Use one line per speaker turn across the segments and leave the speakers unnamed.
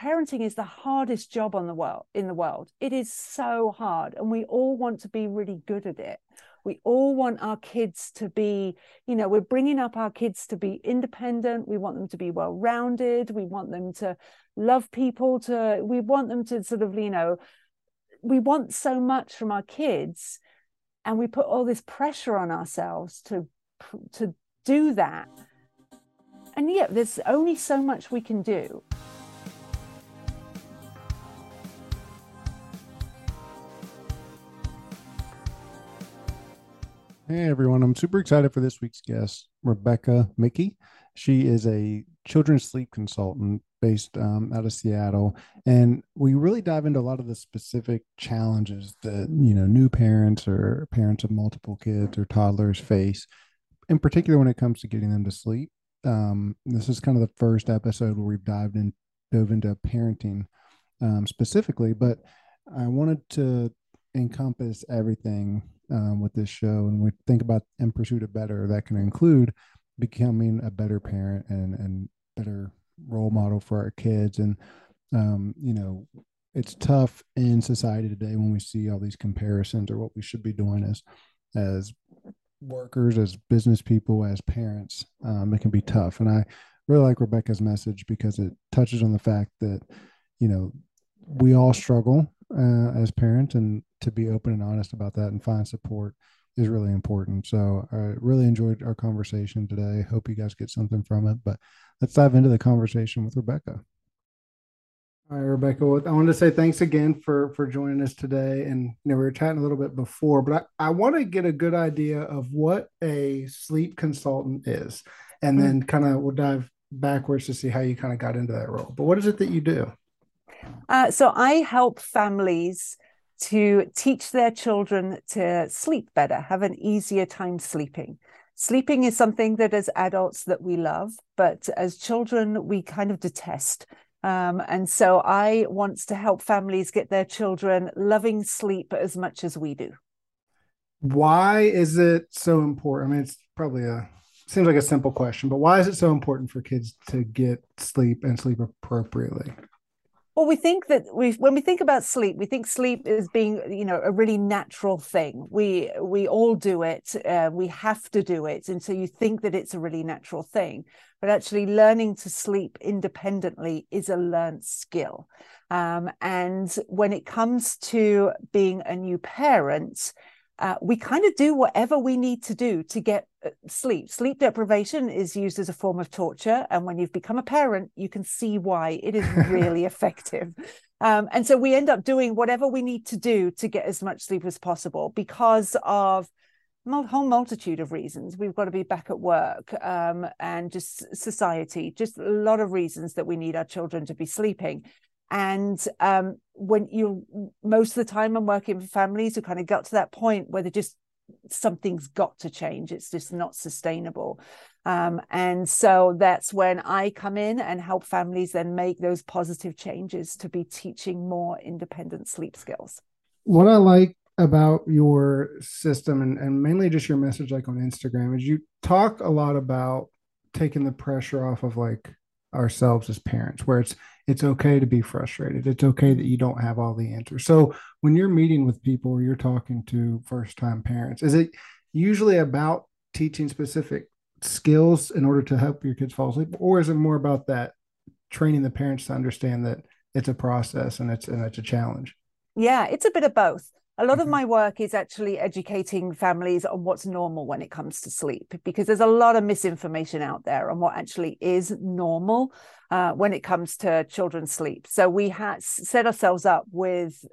parenting is the hardest job on the world in the world. It is so hard, and we all want to be really good at it. We all want our kids to be, you know, we're bringing up our kids to be independent. We want them to be well rounded. We want them to love people. To we want them to sort of, you know, we want so much from our kids, and we put all this pressure on ourselves to to do that. And yet, there's only so much we can do.
Hey everyone, I'm super excited for this week's guest, Rebecca Michi. She is a children's sleep consultant based um, out of Seattle, and we really dive into a lot of the specific challenges that you know new parents or parents of multiple kids or toddlers face, in particular when it comes to getting them to sleep. Um, this is kind of the first episode where we've dived in, dove into parenting um, specifically, but I wanted to encompass everything um, with this show, and we think about in pursuit of better, that can include becoming a better parent and and better role model for our kids. And um, you know, it's tough in society today when we see all these comparisons or what we should be doing as as workers, as business people, as parents. Um, it can be tough, and I really like Rebecca's message because it touches on the fact that you know we all struggle uh, as parents and to be open and honest about that and find support is really important. So I really enjoyed our conversation today. Hope you guys get something from it. But let's dive into the conversation with Rebecca. All right, Rebecca. Well, I wanted to say thanks again for for joining us today. And you know, we were chatting a little bit before, but I, I want to get a good idea of what a sleep consultant is, and mm-hmm. then kind of we'll dive backwards to see how you kind of got into that role. But what is it that you do?
Uh, so I help families to teach their children to sleep better, have an easier time sleeping. Sleeping is something that as adults that we love, but as children we kind of detest. Um, and so I want to help families get their children loving sleep as much as we do.
Why is it so important? I mean, it's probably a seems like a simple question, but why is it so important for kids to get sleep and sleep appropriately?
Well, we think that we when we think about sleep, we think sleep is being, you know, a really natural thing. We we all do it. Uh, we have to do it, and so you think that it's a really natural thing. But actually, learning to sleep independently is a learned skill. Um, and when it comes to being a new parent, uh, we kind of do whatever we need to do to get uh, sleep. Sleep deprivation is used as a form of torture. And when you've become a parent, you can see why it is really effective. Um, and so we end up doing whatever we need to do to get as much sleep as possible because of a whole multitude of reasons. We've got to be back at work um, and just society, just a lot of reasons that we need our children to be sleeping. And um, when you most of the time I'm working for families who kind of got to that point where they just something's got to change. It's just not sustainable. Um, and so that's when I come in and help families then make those positive changes to be teaching more independent sleep skills.
What I like about your system and, and mainly just your message like on Instagram is you talk a lot about taking the pressure off of like ourselves as parents where it's it's okay to be frustrated. It's okay that you don't have all the answers. So when you're meeting with people or you're talking to first time parents is it usually about teaching specific skills in order to help your kids fall asleep? Or is it more about that training the parents to understand that it's a process and it's and it's a challenge?
Yeah it's a bit of both a lot mm-hmm. of my work is actually educating families on what's normal when it comes to sleep because there's a lot of misinformation out there on what actually is normal uh, when it comes to children's sleep so we had set ourselves up with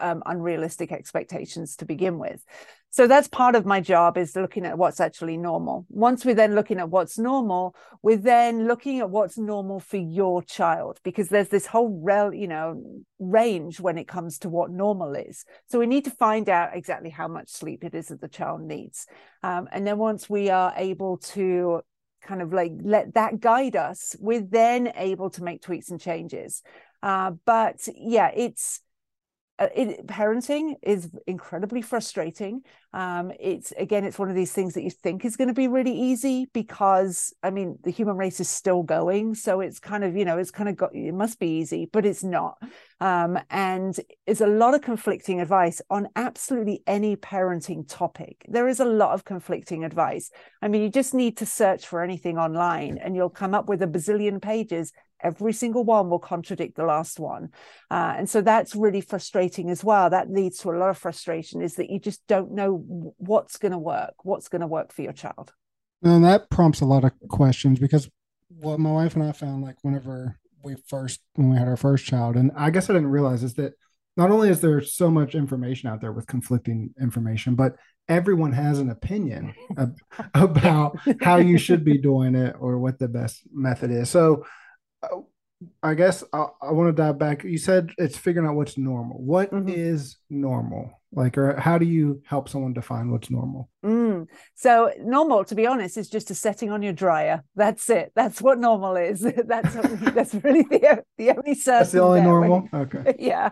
um, unrealistic expectations to begin with. So that's part of my job is looking at what's actually normal. Once we're then looking at what's normal we're then looking at what's normal for your child because there's this whole rel you know range when it comes to what normal is. So we need to find out exactly how much sleep it is that the child needs. Um, and then once we are able to kind of like let that guide us we're then able to make tweaks and changes. Uh, but yeah it's uh, it, parenting is incredibly frustrating. Um, it's again, it's one of these things that you think is going to be really easy because I mean, the human race is still going, so it's kind of you know, it's kind of got it must be easy, but it's not. Um, and there's a lot of conflicting advice on absolutely any parenting topic. There is a lot of conflicting advice. I mean, you just need to search for anything online, and you'll come up with a bazillion pages every single one will contradict the last one. Uh, and so that's really frustrating as well. That leads to a lot of frustration is that you just don't know what's going to work what's going to work for your child.
And that prompts a lot of questions because what my wife and i found like whenever we first when we had our first child and i guess i didn't realize is that not only is there so much information out there with conflicting information but everyone has an opinion about how you should be doing it or what the best method is. So I guess I, I want to dive back. You said it's figuring out what's normal. What mm-hmm. is normal? Like, or how do you help someone define what's normal?
Mm. So, normal, to be honest, is just a setting on your dryer. That's it. That's what normal is. that's that's really the, the only certain.
That's the only normal. When, okay.
Yeah.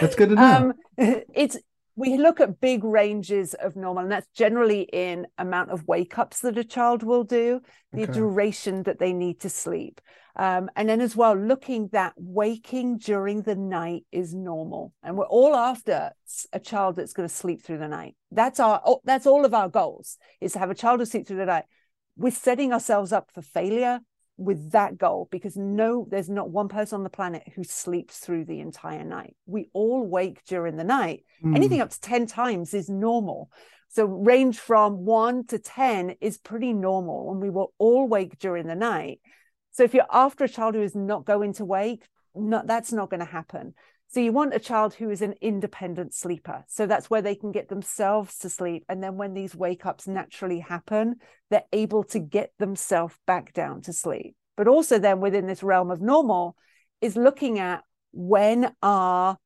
That's good to know. Um,
it's we look at big ranges of normal, and that's generally in amount of wake ups that a child will do, the okay. duration that they need to sleep. Um, and then as well, looking that waking during the night is normal. And we're all after a child that's going to sleep through the night. That's our oh, that's all of our goals is to have a child who sleeps through the night. We're setting ourselves up for failure with that goal because no, there's not one person on the planet who sleeps through the entire night. We all wake during the night. Mm. Anything up to 10 times is normal. So range from one to 10 is pretty normal. And we will all wake during the night. So if you're after a child who is not going to wake, not, that's not going to happen. So you want a child who is an independent sleeper. So that's where they can get themselves to sleep. And then when these wake ups naturally happen, they're able to get themselves back down to sleep. But also then within this realm of normal is looking at when are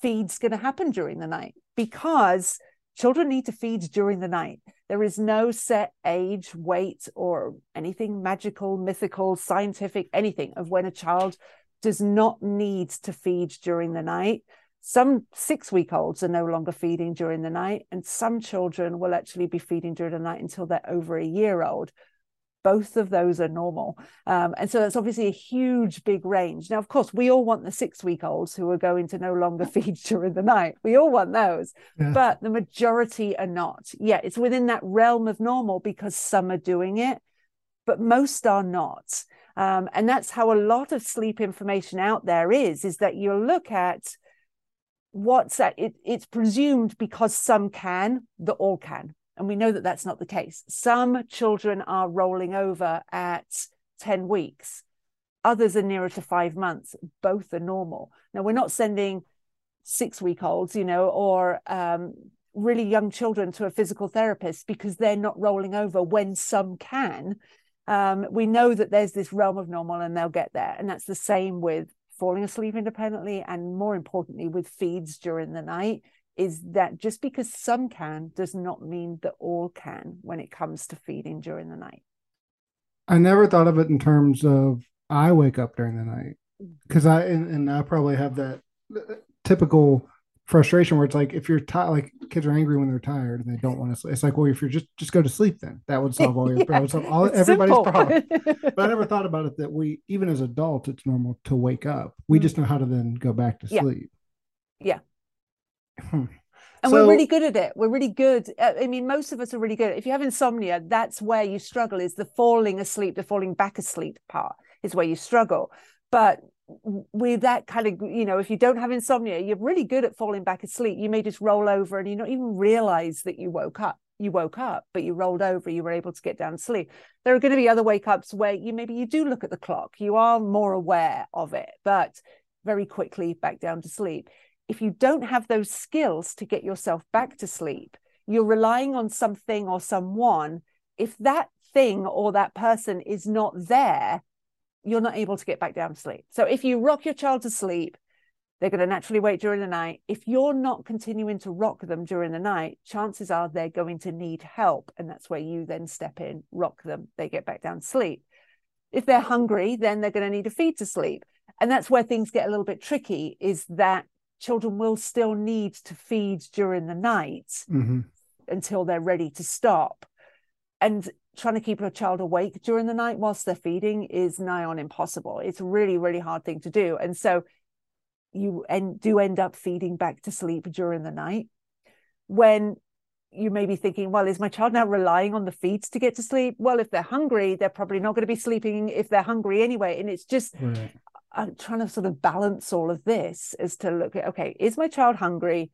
feeds going to happen during the night? Because children need to feed during the night. There is no set age, weight, or anything magical, mythical, scientific, anything of when a child does not need to feed during the night. Some six week olds are no longer feeding during the night, and some children will actually be feeding during the night until they're over a year old both of those are normal. Um, and so that's obviously a huge, big range. Now, of course, we all want the six week olds who are going to no longer feed during the night. We all want those, yeah. but the majority are not. Yeah, it's within that realm of normal because some are doing it, but most are not. Um, and that's how a lot of sleep information out there is, is that you look at what's that, it, it's presumed because some can, that all can and we know that that's not the case. Some children are rolling over at 10 weeks, others are nearer to five months. Both are normal. Now, we're not sending six week olds, you know, or um, really young children to a physical therapist because they're not rolling over when some can. Um, we know that there's this realm of normal and they'll get there. And that's the same with falling asleep independently and more importantly with feeds during the night is that just because some can does not mean that all can when it comes to feeding during the night.
I never thought of it in terms of I wake up during the night because I and, and, I probably have that uh, typical frustration where it's like if you're tired, like kids are angry when they're tired and they don't want to sleep. It's like, well, if you're just just go to sleep, then that would solve all your yeah, problems, solve all everybody's simple. problem. but I never thought about it that we, even as adults, it's normal to wake up. We mm-hmm. just know how to then go back to
yeah.
sleep.
Yeah. And so, we're really good at it. We're really good. Uh, I mean, most of us are really good. If you have insomnia, that's where you struggle. Is the falling asleep, the falling back asleep part is where you struggle. But with that kind of, you know, if you don't have insomnia, you're really good at falling back asleep. You may just roll over and you not even realize that you woke up. You woke up, but you rolled over. You were able to get down to sleep. There are going to be other wake ups where you maybe you do look at the clock. You are more aware of it, but very quickly back down to sleep if you don't have those skills to get yourself back to sleep, you're relying on something or someone. If that thing or that person is not there, you're not able to get back down to sleep. So if you rock your child to sleep, they're going to naturally wake during the night. If you're not continuing to rock them during the night, chances are they're going to need help. And that's where you then step in, rock them, they get back down to sleep. If they're hungry, then they're going to need a feed to sleep. And that's where things get a little bit tricky is that children will still need to feed during the night
Mm-hmm.
until they're ready to stop. And trying to keep a child awake during the night whilst they're feeding is nigh on impossible. It's a really, really hard thing to do. And so you and do end up feeding back to sleep during the night when you may be thinking, well, is my child now relying on the feeds to get to sleep? Well, if they're hungry, they're probably not going to be sleeping if they're hungry anyway. And it's just
Right.
I'm trying to sort of balance all of this is to look at okay, is my child hungry?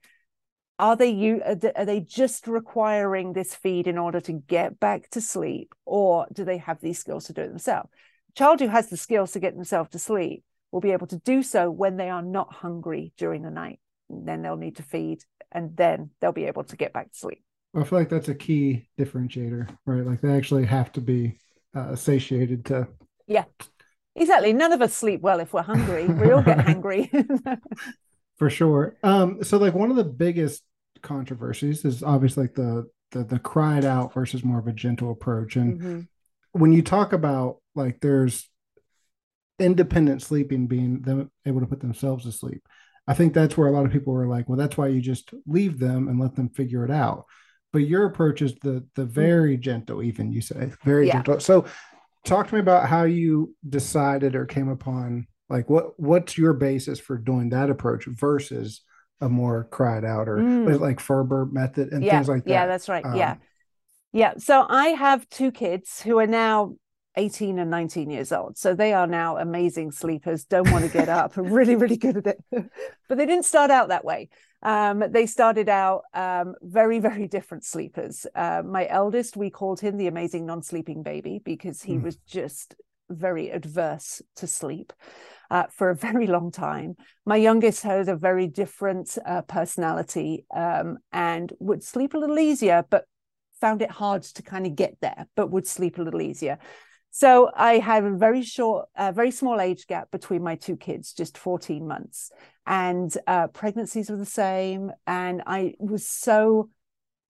Are they you are they- just requiring this feed in order to get back to sleep, or do they have these skills to do it themselves? A child who has the skills to get themselves to sleep will be able to do so when they are not hungry during the night. And then they'll need to feed, and then they'll be able to get back to sleep.
I feel like that's a key differentiator, right? Like they actually have to be uh, satiated to.
Exactly. None of us sleep well if we're hungry. We all get hungry.
for sure. Um, so like one of the biggest controversies is obviously like the the the cried out versus more of a gentle approach. And
Mhm.
when you talk about like there's independent sleeping being them able to put themselves to sleep, I think that's where a lot of people are like, well, that's why you just leave them and let them figure it out. But your approach is the the very gentle, even you say very
Yeah.
gentle. So talk to me about how you decided or came upon like what what's your basis for doing that approach versus a more cried out or
Mm.
like Ferber method and
yeah,
things like that.
Yeah, that's right.
Um,
yeah. Yeah. So I have two kids who are now 18 and 19 years old. So they are now amazing sleepers, don't want to get up, are really, really good at it. but they didn't start out that way. Um, they started out um, very, very different sleepers. Uh, my eldest, we called him the amazing non sleeping baby because he
Mm.
was just very adverse to sleep. Uh, for a very long time. My youngest had a very different uh, personality um, and would sleep a little easier, but found it hard to kind of get there, but would sleep a little easier. So I have a very short, uh, very small age gap between my two kids, just 14 months. And uh, pregnancies were the same. And I was so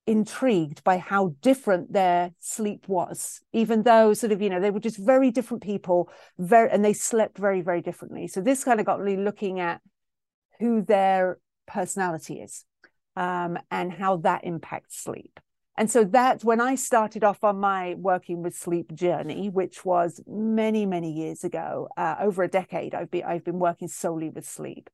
intrigued by how different their sleep was, even though sort of, you know, they were just very different people, very and they slept very, very differently. So this kind of got me looking at who their personality is um, and how that impacts sleep. And so that's when I started off on my working with sleep journey, which was many, many years ago, uh, over a decade. I've been I've been working solely with sleep.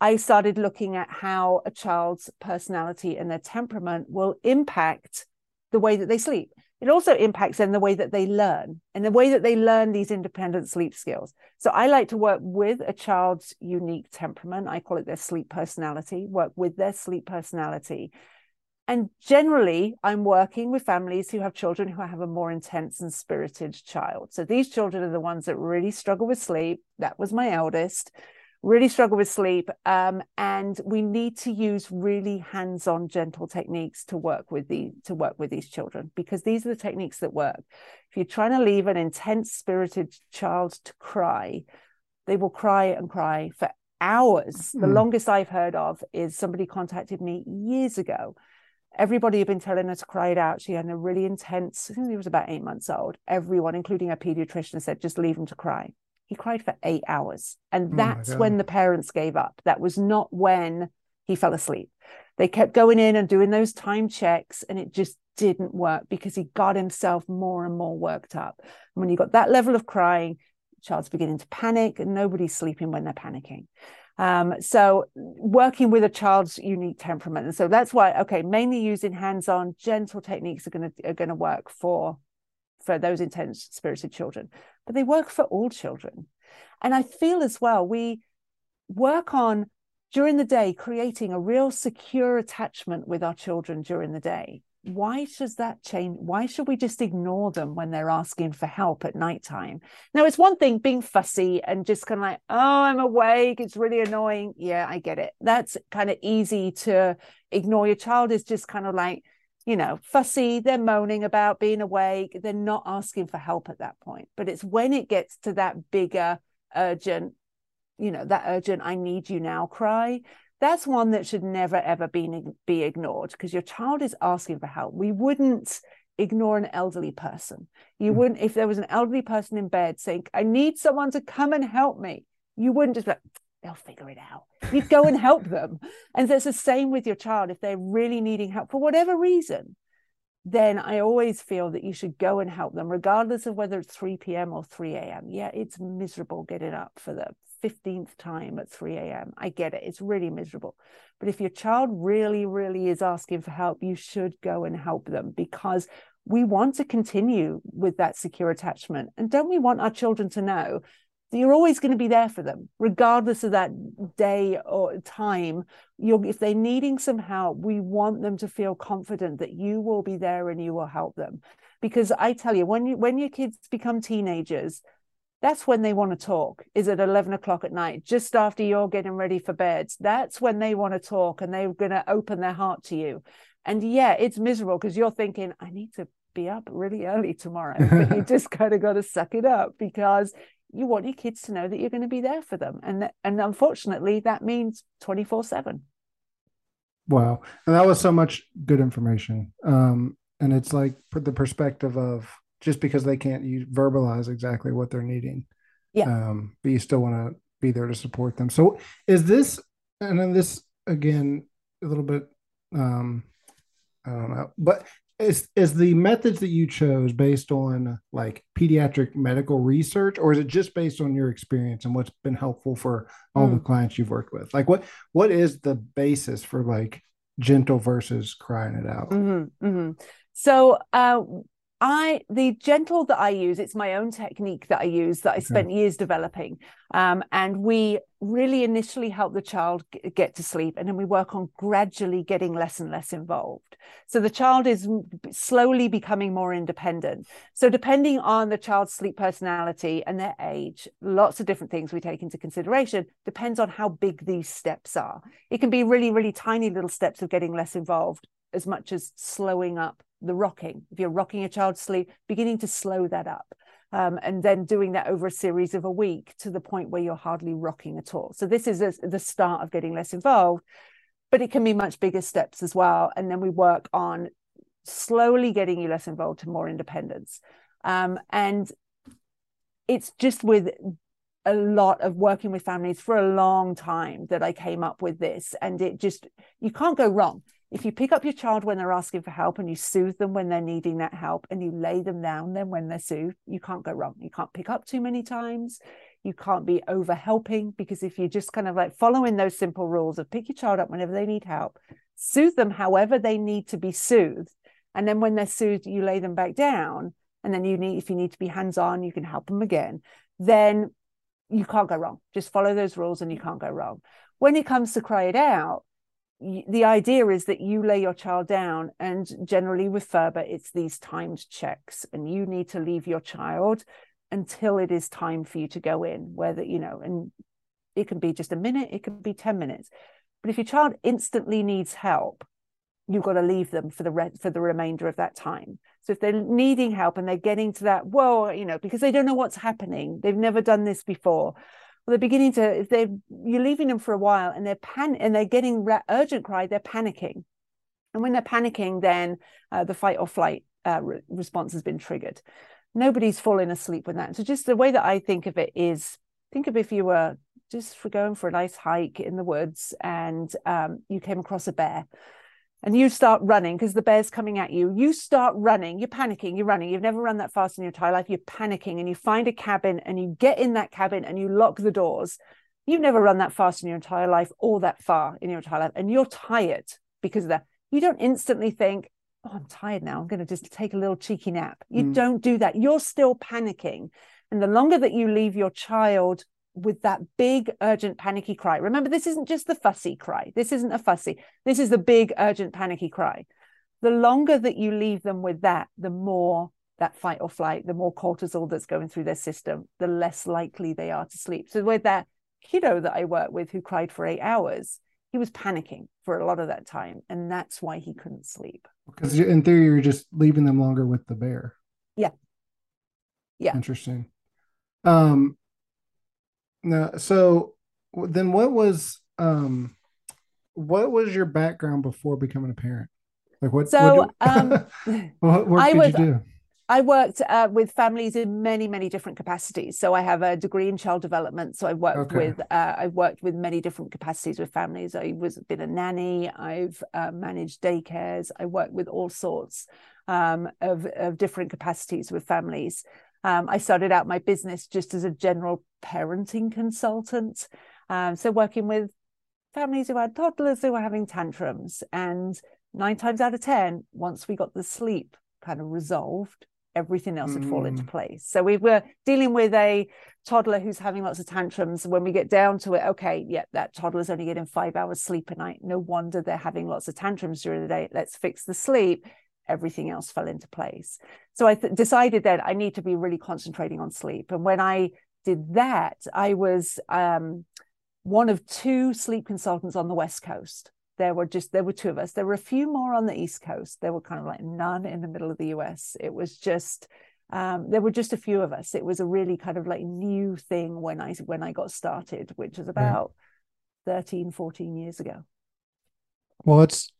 I started looking at how a child's personality and their temperament will impact the way that they sleep. It also impacts in the way that they learn and the way that they learn these independent sleep skills. So I like to work with a child's unique temperament. I call it their sleep personality, work with their sleep personality. And generally, I'm working with families who have children who have a more intense and spirited child. So these children are the ones that really struggle with sleep. That was my eldest really struggle with sleep um, and we need to use really hands-on gentle techniques to work with the to work with these children because these are the techniques that work if you're trying to leave an intense spirited child to cry they will cry and cry for hours the
Mm.
longest i've heard of is somebody contacted me years ago everybody had been telling her to cry it out she had a really intense i think he was about eight months old everyone including a pediatrician said just leave him to cry he cried for eight hours. And
Oh
that's
God.
when the parents gave up. That was not when he fell asleep. They kept going in and doing those time checks, and it just didn't work because he got himself more and more worked up. And when you got that level of crying, the child's beginning to panic, and nobody's sleeping when they're panicking. Um, so working with a child's unique temperament. And so that's why, okay, mainly using hands-on gentle techniques are to are to work for for those intense spirited children, but they work for all children. And I feel as well, we work on during the day creating a real secure attachment with our children during the day. Why does that change? Why should we just ignore them when they're asking for help at nighttime? Now, it's one thing being fussy and just kind of like, oh, I'm awake. It's really annoying. Yeah, I get it. That's kind of easy to ignore. Your child is just kind of like, you know, fussy, they're moaning about being awake, they're not asking for help at that point. But it's when it gets to that bigger, urgent, you know, that urgent, I need you now cry. That's one that should never, ever be, be ignored because your child is asking for help. We wouldn't ignore an elderly person. You
Mm.
wouldn't, if there was an elderly person in bed saying, I need someone to come and help me, you wouldn't just be like, they'll figure it out. you'd go and help them. And it's the same with your child. If they're really needing help for whatever reason, then I always feel that you should go and help them, regardless of whether it's 3 p.m. or 3 a.m. Yeah, it's miserable getting up for the 15th time at 3 a.m. I get it. It's really miserable. But if your child really, really is asking for help, you should go and help them because we want to continue with that secure attachment. And don't we want our children to know that you're always going to be there for them, regardless of that day or time? You're, if they're needing some help, we want them to feel confident that you will be there and you will help them. Because I tell you, when you when your kids become teenagers, that's when they want to talk is at 11 o'clock at night just after you're getting ready for bed that's when they want to talk and they're going to open their heart to you and yeah, it's miserable because you're thinking, I need to be up really early tomorrow. But you just kind of got to suck it up because you want your kids to know that you're going to be there for them. And and unfortunately, that means 24 7.
Wow. And that was so much good information. Um, and it's like the perspective of just because they can't use, verbalize exactly what they're needing.
Yeah.
Um, but you still want to be there to support them. So is this, and then this again, a little bit um, I don't know, but is is the methods that you chose based on like pediatric medical research, or is it just based on your experience and what's been helpful for all mm. the clients you've worked with? Like, what what is the basis for like gentle versus crying it out?
Mm-hmm, mm-hmm. So, uh, I the gentle that I use, it's my own technique that I use that I spent okay. years developing. Um, and we really initially help the child get to sleep, and then we work on gradually getting less and less involved. So the child is slowly becoming more independent. So depending on the child's sleep personality and their age, lots of different things we take into consideration depends on how big these steps are. It can be really, really tiny little steps of getting less involved, as much as slowing up the rocking. If you're rocking a child to sleep, beginning to slow that up. Um, and then doing that over a series of a week to the point where you're hardly rocking at all. So this is a, the start of getting less involved, but it can be much bigger steps as well. And then we work on slowly getting you less involved to more independence. Um, and it's just with a lot of working with families for a long time that I came up with this. And it just, you can't go wrong if you pick up your child when they're asking for help and you soothe them when they're needing that help and you lay them down then when they're soothed, you can't go wrong. You can't pick up too many times. You can't be over helping because if you're just kind of like following those simple rules of pick your child up whenever they need help, soothe them however they need to be soothed. And then when they're soothed, you lay them back down. And then you need, if you need to be hands on, you can help them again. Then you can't go wrong. Just follow those rules and you can't go wrong. When it comes to cry it out, the idea is that you lay your child down and generally with Ferber it's these timed checks and you need to leave your child until it is time for you to go in whether you know and it can be just a minute it can be 10 minutes. But if your child instantly needs help you've got to leave them for the re- for the remainder of that time. So if they're needing help and they're getting to that well you know because they don't know what's happening they've never done this before well, they're beginning to if they you're leaving them for a while and they're pan and they're getting re- urgent cry, they're panicking, and when they're panicking, then uh, the fight or flight uh, re- response has been triggered. Nobody's falling asleep with that. So just the way that I think of it is, think of if you were just for going for a nice hike in the woods and um, you came across a bear and you start running because the bear's coming at you. You start running, you're panicking, you're running. You've never run that fast in your entire life. You're panicking and you find a cabin and you get in that cabin and you lock the doors. You've never run that fast in your entire life or that far in your entire life. And you're tired because of that. You don't instantly think, oh, I'm tired now. I'm going to just take a little cheeky nap. You mm. don't do that. You're still panicking. And the longer that you leave your child with that big urgent panicky cry. Remember this isn't just the fussy cry. This isn't a fussy. This is the big urgent panicky cry. The longer that you leave them with that the more that fight or flight the more cortisol that's going through their system the less likely they are to sleep. So with that kiddo that i worked with who cried for eight hours he was panicking for a lot of that time and that's why he couldn't sleep.
Because in theory you're just leaving them longer with the bear.
Yeah. Yeah.
Interesting. Um no, so then what was um what was your background before becoming a parent? Like what?
So
what,
um,
what work
I
did
was,
you do?
I worked uh, with families in many, many different capacities. So I have a degree in child development. So I've worked okay. with uh, I've worked with many different capacities with families. I was been a nanny. I've uh, managed daycares. I worked with all sorts um, of of different capacities with families. Um, I started out my business just as a general parenting consultant. Um, so working with families who had toddlers who were having tantrums, and nine times out of ten, once we got the sleep kind of resolved everything else would fall into mm. place. So we were dealing with a toddler who's having lots of tantrums. When we get down to it, okay, yeah, that toddler's only getting five hours sleep a night. No wonder they're having lots of tantrums during the day. Let's fix the sleep. Everything else fell into place. So I th- decided that I need to be really concentrating on sleep. And when I did that, I was um, one of two sleep consultants on the West Coast. There were just there were two of us. There were a few more on the east coast. There were kind of like none in the middle of the us it was just um, there were just a few of us. It was a really kind of like new thing when i when i got started which was about right. 13 14 years ago.
Well it's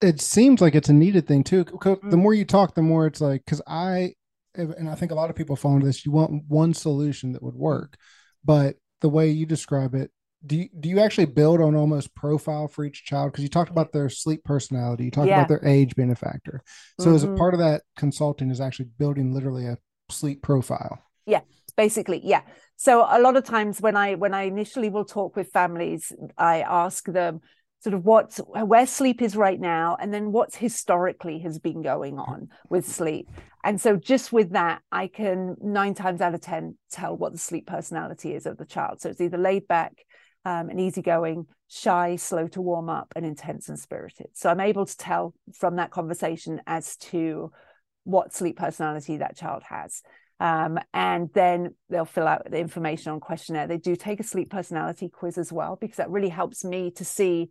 it seems like it's a needed thing too because the mm. more you talk the more it's like because i and i think a lot of people fall into this you want one solution that would work. But the way you describe it do you, do you actually build on almost profile for each child? Because you talked about their sleep personality you talked yeah. about their age being a factor. So mm-hmm. as a part of that consulting is actually building literally a sleep profile?
Yeah basically yeah. So a lot of times when i when i initially will talk with families i ask them sort of what's where sleep is right now and then what's historically has been going on with sleep and so just with that i can nine times out of ten tell what the sleep personality is of the child so it's either laid back um, and easygoing, shy, slow to warm up, and intense and spirited. So I'm able to tell from that conversation as to what sleep personality that child has. Um, and then they'll fill out the information on questionnaire. They do take a sleep personality quiz as well, because that really helps me to see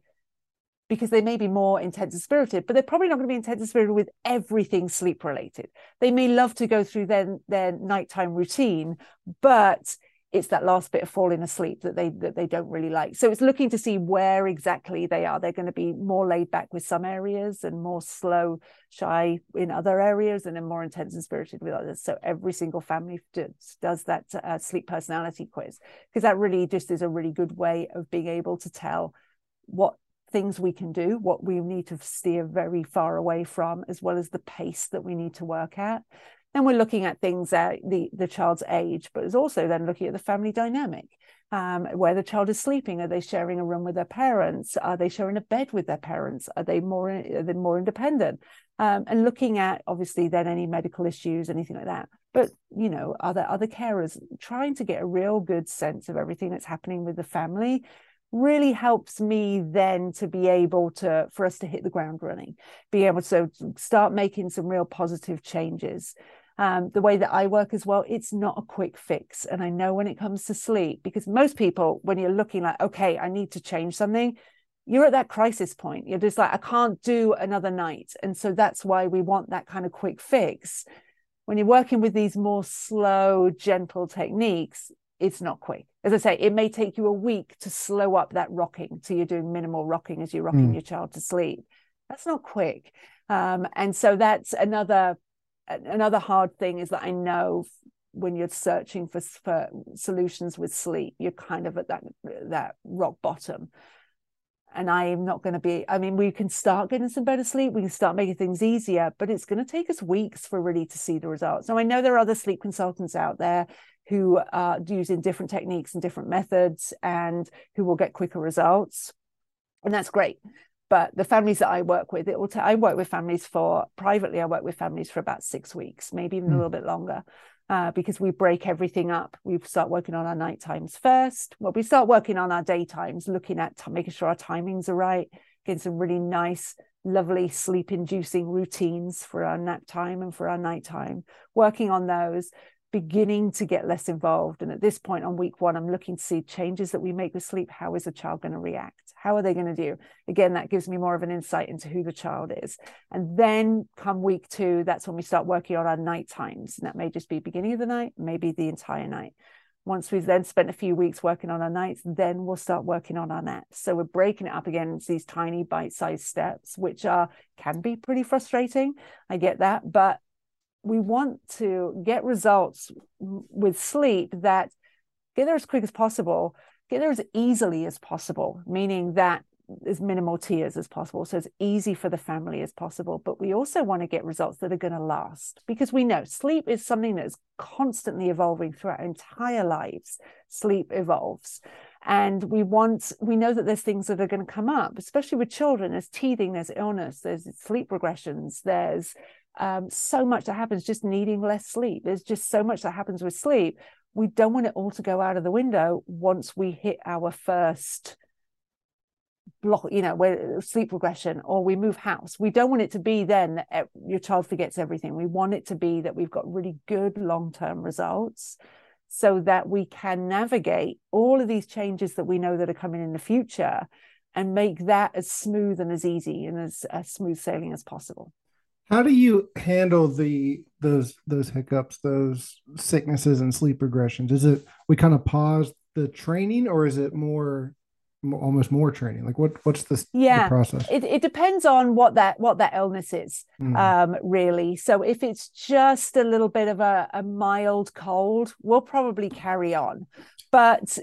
because they may be more intense and spirited, but they're probably not going to be intense and spirited with everything sleep related. They may love to go through their, their nighttime routine, but it's that last bit of falling asleep that they that they don't really like. So it's looking to see where exactly they are. They're going to be more laid back with some areas and more slow shy in other areas and then more intense and spirited with others. So every single family does, does that uh, sleep personality quiz because that really just is a really good way of being able to tell what things we can do what we need to steer very far away from as well as the pace that we need to work at then we're looking at things at the, the child's age, but it's also then looking at the family dynamic. Um, where the child is sleeping. Are they sharing a room with their parents? Are they sharing a bed with their parents? Are they more are they more independent? Um, and looking at obviously then any medical issues, anything like that. But you know, are there other carers trying to get a real good sense of everything that's happening with the family? Really helps me then to be able to for us to hit the ground running be able to start making some real positive changes um, the way that I work as well, it's not a quick fix. And I know when it comes to sleep, because most people, when you're looking like, okay, I need to change something, you're at that crisis point. You're just like, I can't do another night. And so that's why we want that kind of quick fix. When you're working with these more slow, gentle techniques, it's not quick. As I say, it may take you a week to slow up that rocking. So you're doing minimal rocking as you're rocking mm. your child to sleep. That's not quick. Um, and so that's another another hard thing is that I know when you're searching for, for solutions with sleep, you're kind of at that that rock bottom. And I'm not going to be, I mean, we can start getting some better sleep, we can start making things easier, but it's going to take us weeks for really to see the results. Now, I know there are other sleep consultants out there who are using different techniques and different methods and who will get quicker results. And that's great but the families that I work with, it will. T- I work with families for privately. I work with families for about six weeks, maybe even mm. a hmm. little bit longer, uh, because we break everything up. We start working on our night times first. Well, we start working on our daytimes, looking at t- making sure our timings are right, getting some really nice, lovely sleep-inducing routines for our nap time and for our night time. Working on those, beginning to get less involved. And at this point on week one, I'm looking to see changes that we make with sleep. How is the child going to react? How are they going to do? Again, that gives me more of an insight into who the child is. And then come week two, that's when we start working on our night times. And that may just be beginning of the night, maybe the entire night. Once we've then spent a few weeks working on our nights, then we'll start working on our naps. So we're breaking it up again into these tiny bite-sized steps, which are can be pretty frustrating. I get that, but we want to get results with sleep that get there as quick as possible, get there as easily as possible, meaning that as minimal tears as possible so as easy for the family as possible. But we also want to get results that are going to last because we know sleep is something that is constantly evolving throughout our entire lives. Sleep evolves. And we want we know that there's things that are going to come up especially with children. There's teething there's illness there's sleep regressions there's um, so much that happens just needing less sleep. There's just so much that happens with sleep. We don't want it all to go out of the window once we hit our first block you know where sleep regression or we move house. We don't want it to be then that your child forgets everything. We want it to be that we've got really good long-term results so that we can navigate all of these changes that we know that are coming in the future and make that as smooth and as easy and as, as smooth sailing as possible
how do you handle the those those hiccups those sicknesses and sleep regressions? Is it we kind of pause the training or is it more almost more training? Like what what's the,
yeah.
the process?
It, it depends on what that what that illness is mm. um really. So if it's just a little bit of a, a mild cold we'll probably carry on. But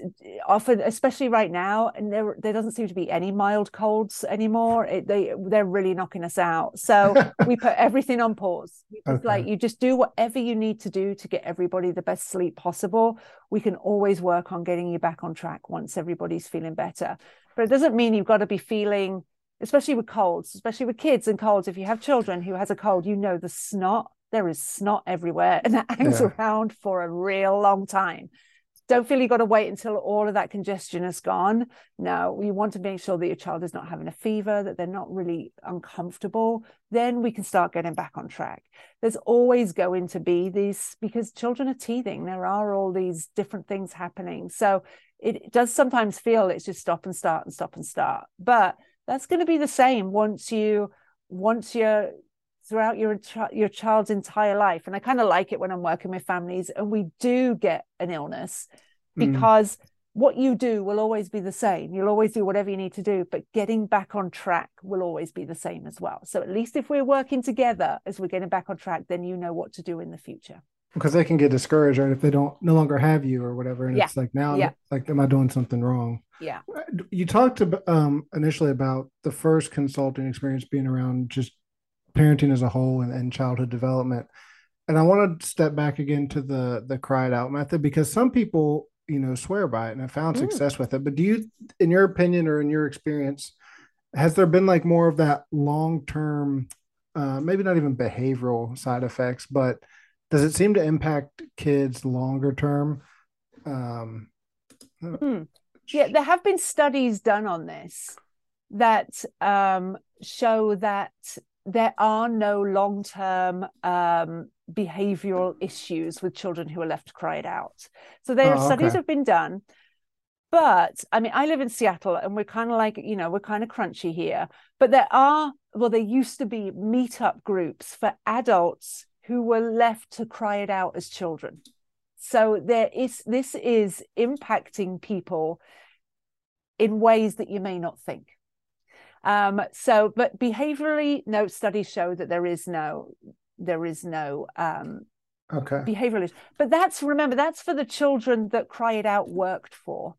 often especially right now and there there doesn't seem to be any mild colds anymore. It, they they're really knocking us out. So we put everything on pause. Okay. like you just do whatever you need to do to get everybody the best sleep possible we can always work on getting you back on track once everybody's feeling better but it doesn't mean you've got to be feeling especially with colds especially with kids and colds if you have children who has a cold you know the snot there is snot everywhere and that hangs yeah. around for a real long time don't feel you've got to wait until all of that congestion is gone. No, we want to make sure that your child is not having a fever, that they're not really uncomfortable. Then we can start getting back on track. There's always going to be these because children are teething. There are all these different things happening. So it does sometimes feel it's just stop and start and stop and start. But that's going to be the same once you once you're throughout your your child's entire life and i kind of like it when i'm working with families and we do get an illness mm. because mm. what you do will always be the same you'll always do whatever you need to do but getting back on track will always be the same as well so at least if we're working together as we're getting back on track then you know what to do in the future
because they can get discouraged right if they don't no longer have you or whatever and yeah. it's like now yeah. like am i doing something wrong
yeah
you talked um, initially about the first consulting experience being around just parenting as a whole and, and childhood development. And I want to step back again to the the cried out method because some people, you know, swear by it and have found mm. success with it. But do you, in your opinion or in your experience, has there been like more of that long term, uh, maybe not even behavioral side effects, but does it seem to impact kids longer term? Um,
mm. Yeah, there have been studies done on this that um, show that there are no long term um, behavioral issues with children who are left to cry it out. So there oh, are studies okay. have been done. But I mean, I live in Seattle and we're kind of like, you know, we're kind of crunchy here. But there are, well, there used to be meetup groups for adults who were left to cry it out as children. So there is, this is impacting people in ways that you may not think. Um, so, but behaviorally, no studies show that there is no there is no um,
okay
behavioralist. But that's remember that's for the children that Cry It Out worked for.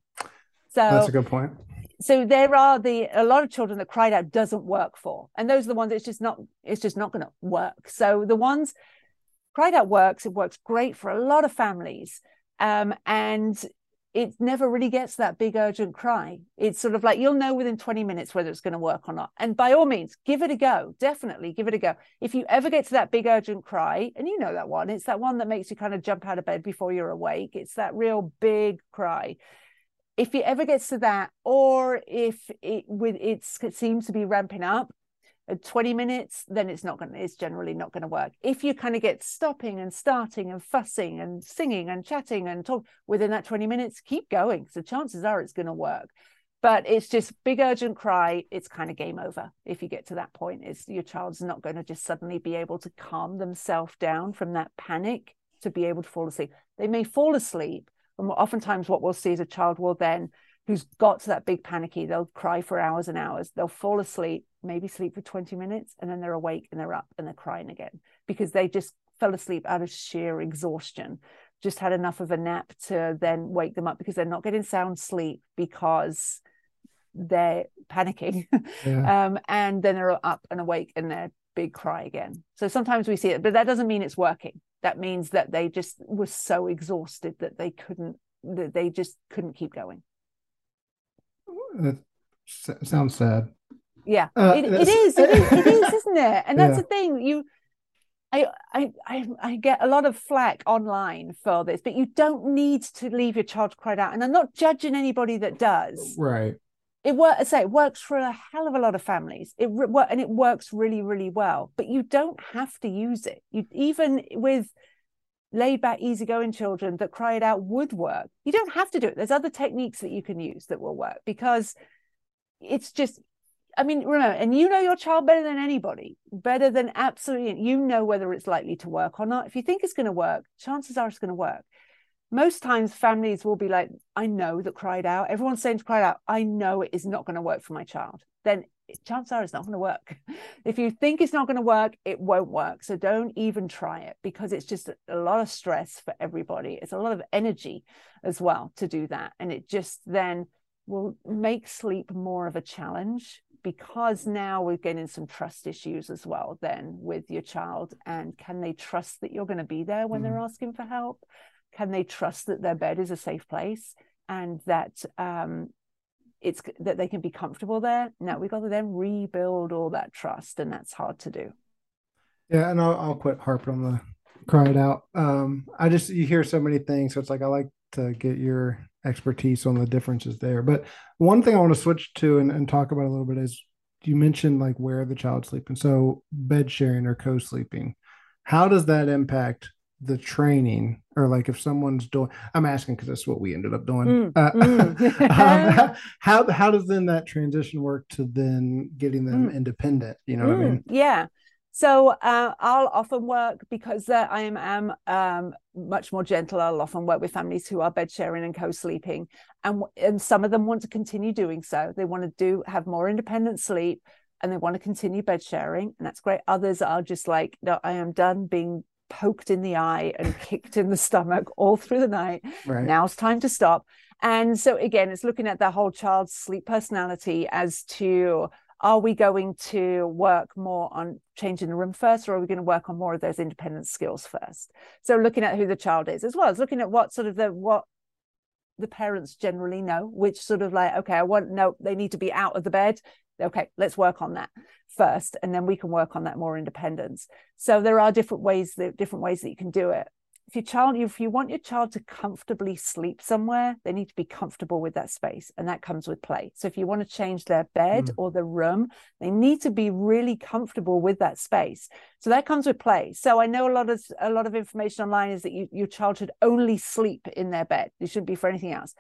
So that's a good point.
So there are the a lot of children that Cry It Out doesn't work for, and those are the ones it's just not it's just not going to work. So the ones Cry It Out works. It works great for a lot of families. Um, and it never really gets that big urgent cry. It's sort of like you'll know within 20 minutes whether it's going to work or not. And by all means, give it a go. Definitely give it a go. If you ever get to that big urgent cry, and you know that one, it's that one that makes you kind of jump out of bed before you're awake. It's that real big cry. If it ever gets to that, or if it with it seems to be ramping up, 20 minutes, then it's not going to, it's generally not going to work. If you kind of get stopping and starting and fussing and singing and chatting and talk within that 20 minutes, keep going. So chances are it's going to work. But it's just big urgent cry. It's kind of game over if you get to that point. It's your child's not going to just suddenly be able to calm themselves down from that panic to be able to fall asleep. They may fall asleep. And oftentimes what we'll see is a child will then who's got to that big panicky, they'll cry for hours and hours. They'll fall asleep, maybe sleep for 20 minutes, and then they're awake and they're up and they're crying again because they just fell asleep out of sheer exhaustion. Just had enough of a nap to then wake them up because they're not getting sound sleep because they're panicking. Yeah. um, and then they're up and awake and they're big cry again. So sometimes we see it but that doesn't mean it's working. That means that they just were so exhausted that they couldn't that they just couldn't keep going.
That sounds sad
yeah uh, it, it is it is it is isn't it and that's yeah. the thing you I, I I I get a lot of flack online for this, but you don't need to leave your child cried out. And I'm not judging anybody that does.
Right.
It works. I say it works for a hell of a lot of families. It work and it works really really well. But you don't have to use it. You even with laid back, easygoing children that cry it out would work. You don't have to do it. There's other techniques that you can use that will work because it's just I mean, remember, and you know your child better than anybody, better than absolutely. You know whether it's likely to work or not. If you think it's going to work, chances are it's going to work. Most times, families will be like, I know that cried out. Everyone's saying to cry out, I know it is not going to work for my child. Then chances are it's not going to work. If you think it's not going to work, it won't work. So don't even try it because it's just a lot of stress for everybody. It's a lot of energy as well to do that. And it just then will make sleep more of a challenge because now we're getting some trust issues as well then with your child and can they trust that you're going to be there when mm. they're asking for help? Can they trust that their bed is a safe place and that um, it's that they can be comfortable there? Now we've got to then rebuild all that trust and that's hard to do.
Yeah and i'll, I'll quit harping on the cry it out. Um, i just you hear so many things so it's like i like to get your expertise on the differences there. But one thing I want to switch to and, and talk about a little bit is you mentioned like where the child's sleeping. So bed sharing or co-sleeping. How does that impact the training or like if someone's doing i'm asking because that's what we ended up doing mm, uh, mm. um, how, how does then that transition work to then getting them mm. independent you know what i mean
mm, yeah so uh, I'll often work because uh, I am, um, much more gentle. I'll often work with families who are bed sharing and co-sleeping, and and some of them want to continue doing so. They want to do have more independent sleep, and they want to continue bed sharing, and that's great. Others are just like, no, I am done being poked in the eye and kicked in the stomach all through the night. Right. Now it's time to stop. And so again, it's looking at the whole child's sleep personality as to are we going to work more on changing the room first or are we going to work on more of those independent skills first? So looking at who the child is as well as looking at what sort of the what the parents generally know which sort of like okay i want no they need to be out of the bed. Okay let's work on that first and then we can work on that more independence. So there are different ways that different ways that you can do it if your child if you want your child to comfortably sleep somewhere they need to be comfortable with that space and that comes with play. So if you want to change their bed mm. or the room they need to be really comfortable with that space. So that comes with play. So i know a lot of a lot of information online is that you, your child should only sleep in their bed. They shouldn't be for anything else.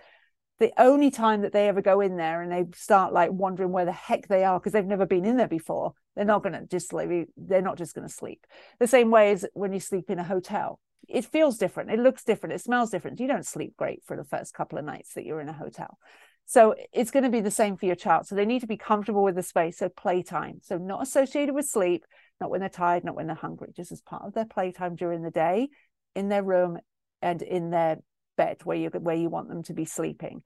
The only time that they ever go in there and they start like wondering where the heck they are because they've never been in there before they're not going to just like they're not just going to sleep. The same way as when you sleep in a hotel it feels different. It looks different. It smells different. You don't sleep great for the first couple of nights that you're in a hotel. So it's going to be the same for your child. So they need to be comfortable with the space so playtime. So not associated with sleep not when they're tired not when they're hungry just as part of their playtime during the day in their room and in their bed where you where you want them to be sleeping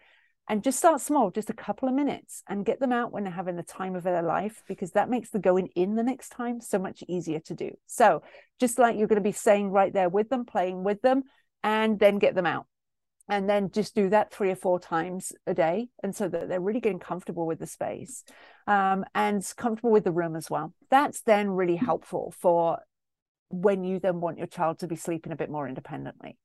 and just start small, just a couple of minutes, and get them out when they're having the time of their life, because that makes the going in the next time so much easier to do. So, just like you're going to be saying right there with them, playing with them, and then get them out. And then just do that three or four times a day. And so that they're really getting comfortable with the space um, and comfortable with the room as well. That's then really helpful for when you then want your child to be sleeping a bit more independently.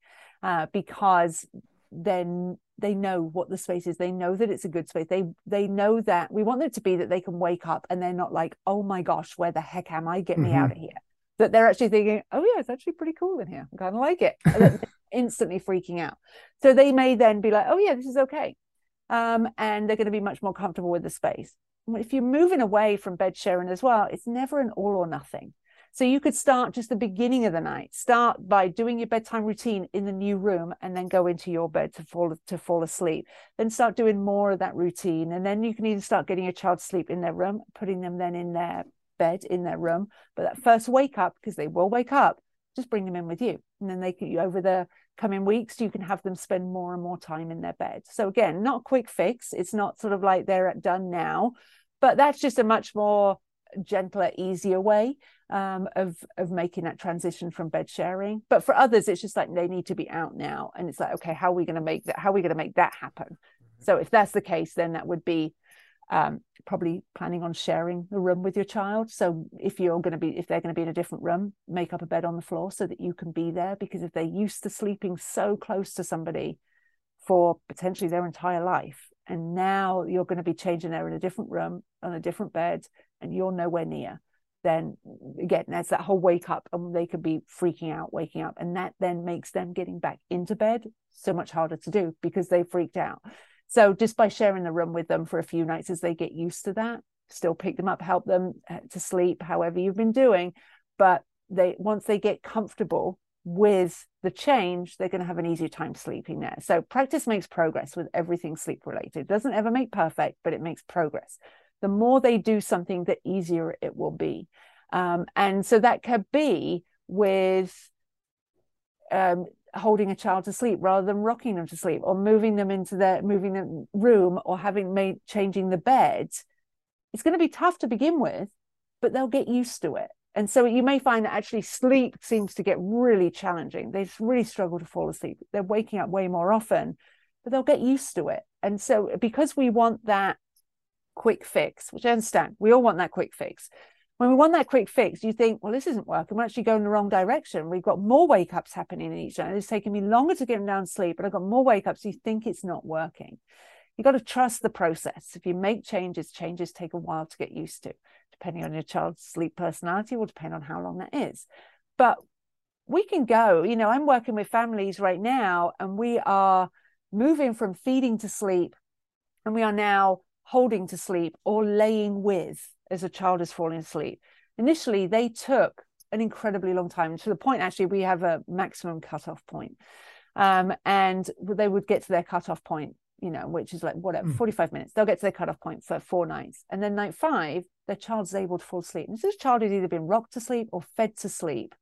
Uh, because then they know what the space is. They know that it's a good space. They they know that we want it to be that they can wake up and they're not like oh my gosh where the heck am i? Get me mm-hmm. out of here. That they're actually thinking oh yeah it's actually pretty cool in here. I kind of like it. Instantly freaking out. So they may then be like oh yeah this is okay. Um, and they're going to be much more comfortable with the space. If you're moving away from bed sharing as well it's never an all or nothing so you could start just the beginning of the night. Start by doing your bedtime routine in the new room and then go into your bed to fall to fall asleep. Then start doing more of that routine. And then you can even start getting your child sleep in their room, putting them then in their bed in their room. But that first wake up, because they will wake up, just bring them in with you and then they can over the coming weeks you can have them spend more and more time in their bed so again not a quick fix it's not sort of like they're done now but that's just a much more gentler easier way um, of of making that transition from bed sharing but for others it's just like they need to be out now and it's like okay how are we going to make that how are we going to make that happen mm-hmm. so if that's the case then that would be um, probably planning on sharing the room with your child. So if you're going to be, if they're going to be in a different room, make up a bed on the floor so that you can be there. Because if they're used to sleeping so close to somebody for potentially their entire life, and now you're going to be changing there in a different room on a different bed, and you're nowhere near, then again, that's that whole wake up, and they could be freaking out, waking up, and that then makes them getting back into bed so much harder to do because they freaked out. So just by sharing the room with them for a few nights as they get used to that, still pick them up, help them uh, to sleep, however you've been doing. But they once they get comfortable with the change, they're going to have an easier time sleeping there. So practice makes progress with everything sleep related. It doesn't ever make perfect, but it makes progress. The more they do something, the easier it will be. Um, and so that could be with um, holding a child to sleep rather than rocking them to sleep or moving them into their moving the room or having made changing the bed. It's going to be tough to begin with but they'll get used to it. And so you may find that actually sleep seems to get really challenging. They really struggle to fall asleep. They're waking up way more often but they'll get used to it. And so because we want that quick fix which i understand we all want that quick fix when we want that quick fix, you think, well, this isn't working. We're actually going the wrong direction. We've got more wake ups happening in each night. It's taking me longer to get them down to sleep, but I've got more wake ups. You think it's not working. You've got to trust the process. If you make changes, changes take a while to get used to, depending on your child's sleep personality will depend on how long that is. But we can go, you know, I'm working with families right now, and we are moving from feeding to sleep, and we are now holding to sleep or laying with as a child is falling asleep. Initially, they took an incredibly long time to the point actually we have a maximum cutoff point. Um, and they would get to their cutoff point, you know, which is like whatever, mm. 45 minutes. They'll get to their cutoff point for four nights. And then night five, their child's able to fall asleep. And this child has either been rocked to sleep or fed to sleep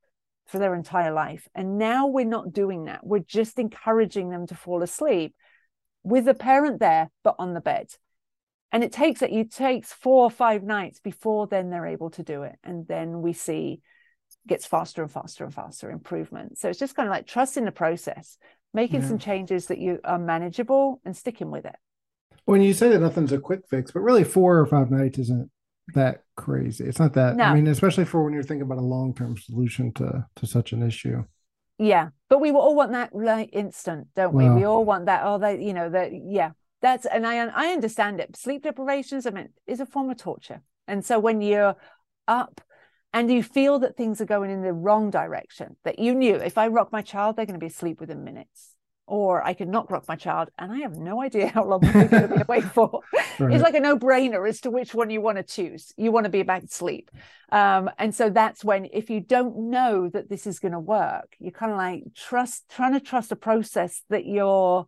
for their entire life. And now we're not doing that. We're just encouraging them to fall asleep with the parent there, but on the bed and it takes it you takes four or five nights before then they're able to do it. And then we see gets faster and faster and faster improvement. So it's just kind of like trusting the process making yeah. some changes that you are manageable and sticking with it.
When you say that nothing's a quick fix but really four or five nights isn't that crazy. It's not that no. i mean especially for when you're thinking about a long-term solution to to such an issue.
Yeah. But we all want that like instant don't we? Well, we all want that oh they you know that yeah that's and I I understand it. Sleep deprivations, I mean, is a form of torture. And so when you're up and you feel that things are going in the wrong direction, that you knew if I rock my child, they're going to be asleep within minutes. Or I could not rock my child, and I have no idea how long they're going to be awake for. Right. It's like a no-brainer as to which one you want to choose. You want to be back to sleep, um, and so that's when, if you don't know that this is going to work, you're kind of like trust, trying to trust a process that you're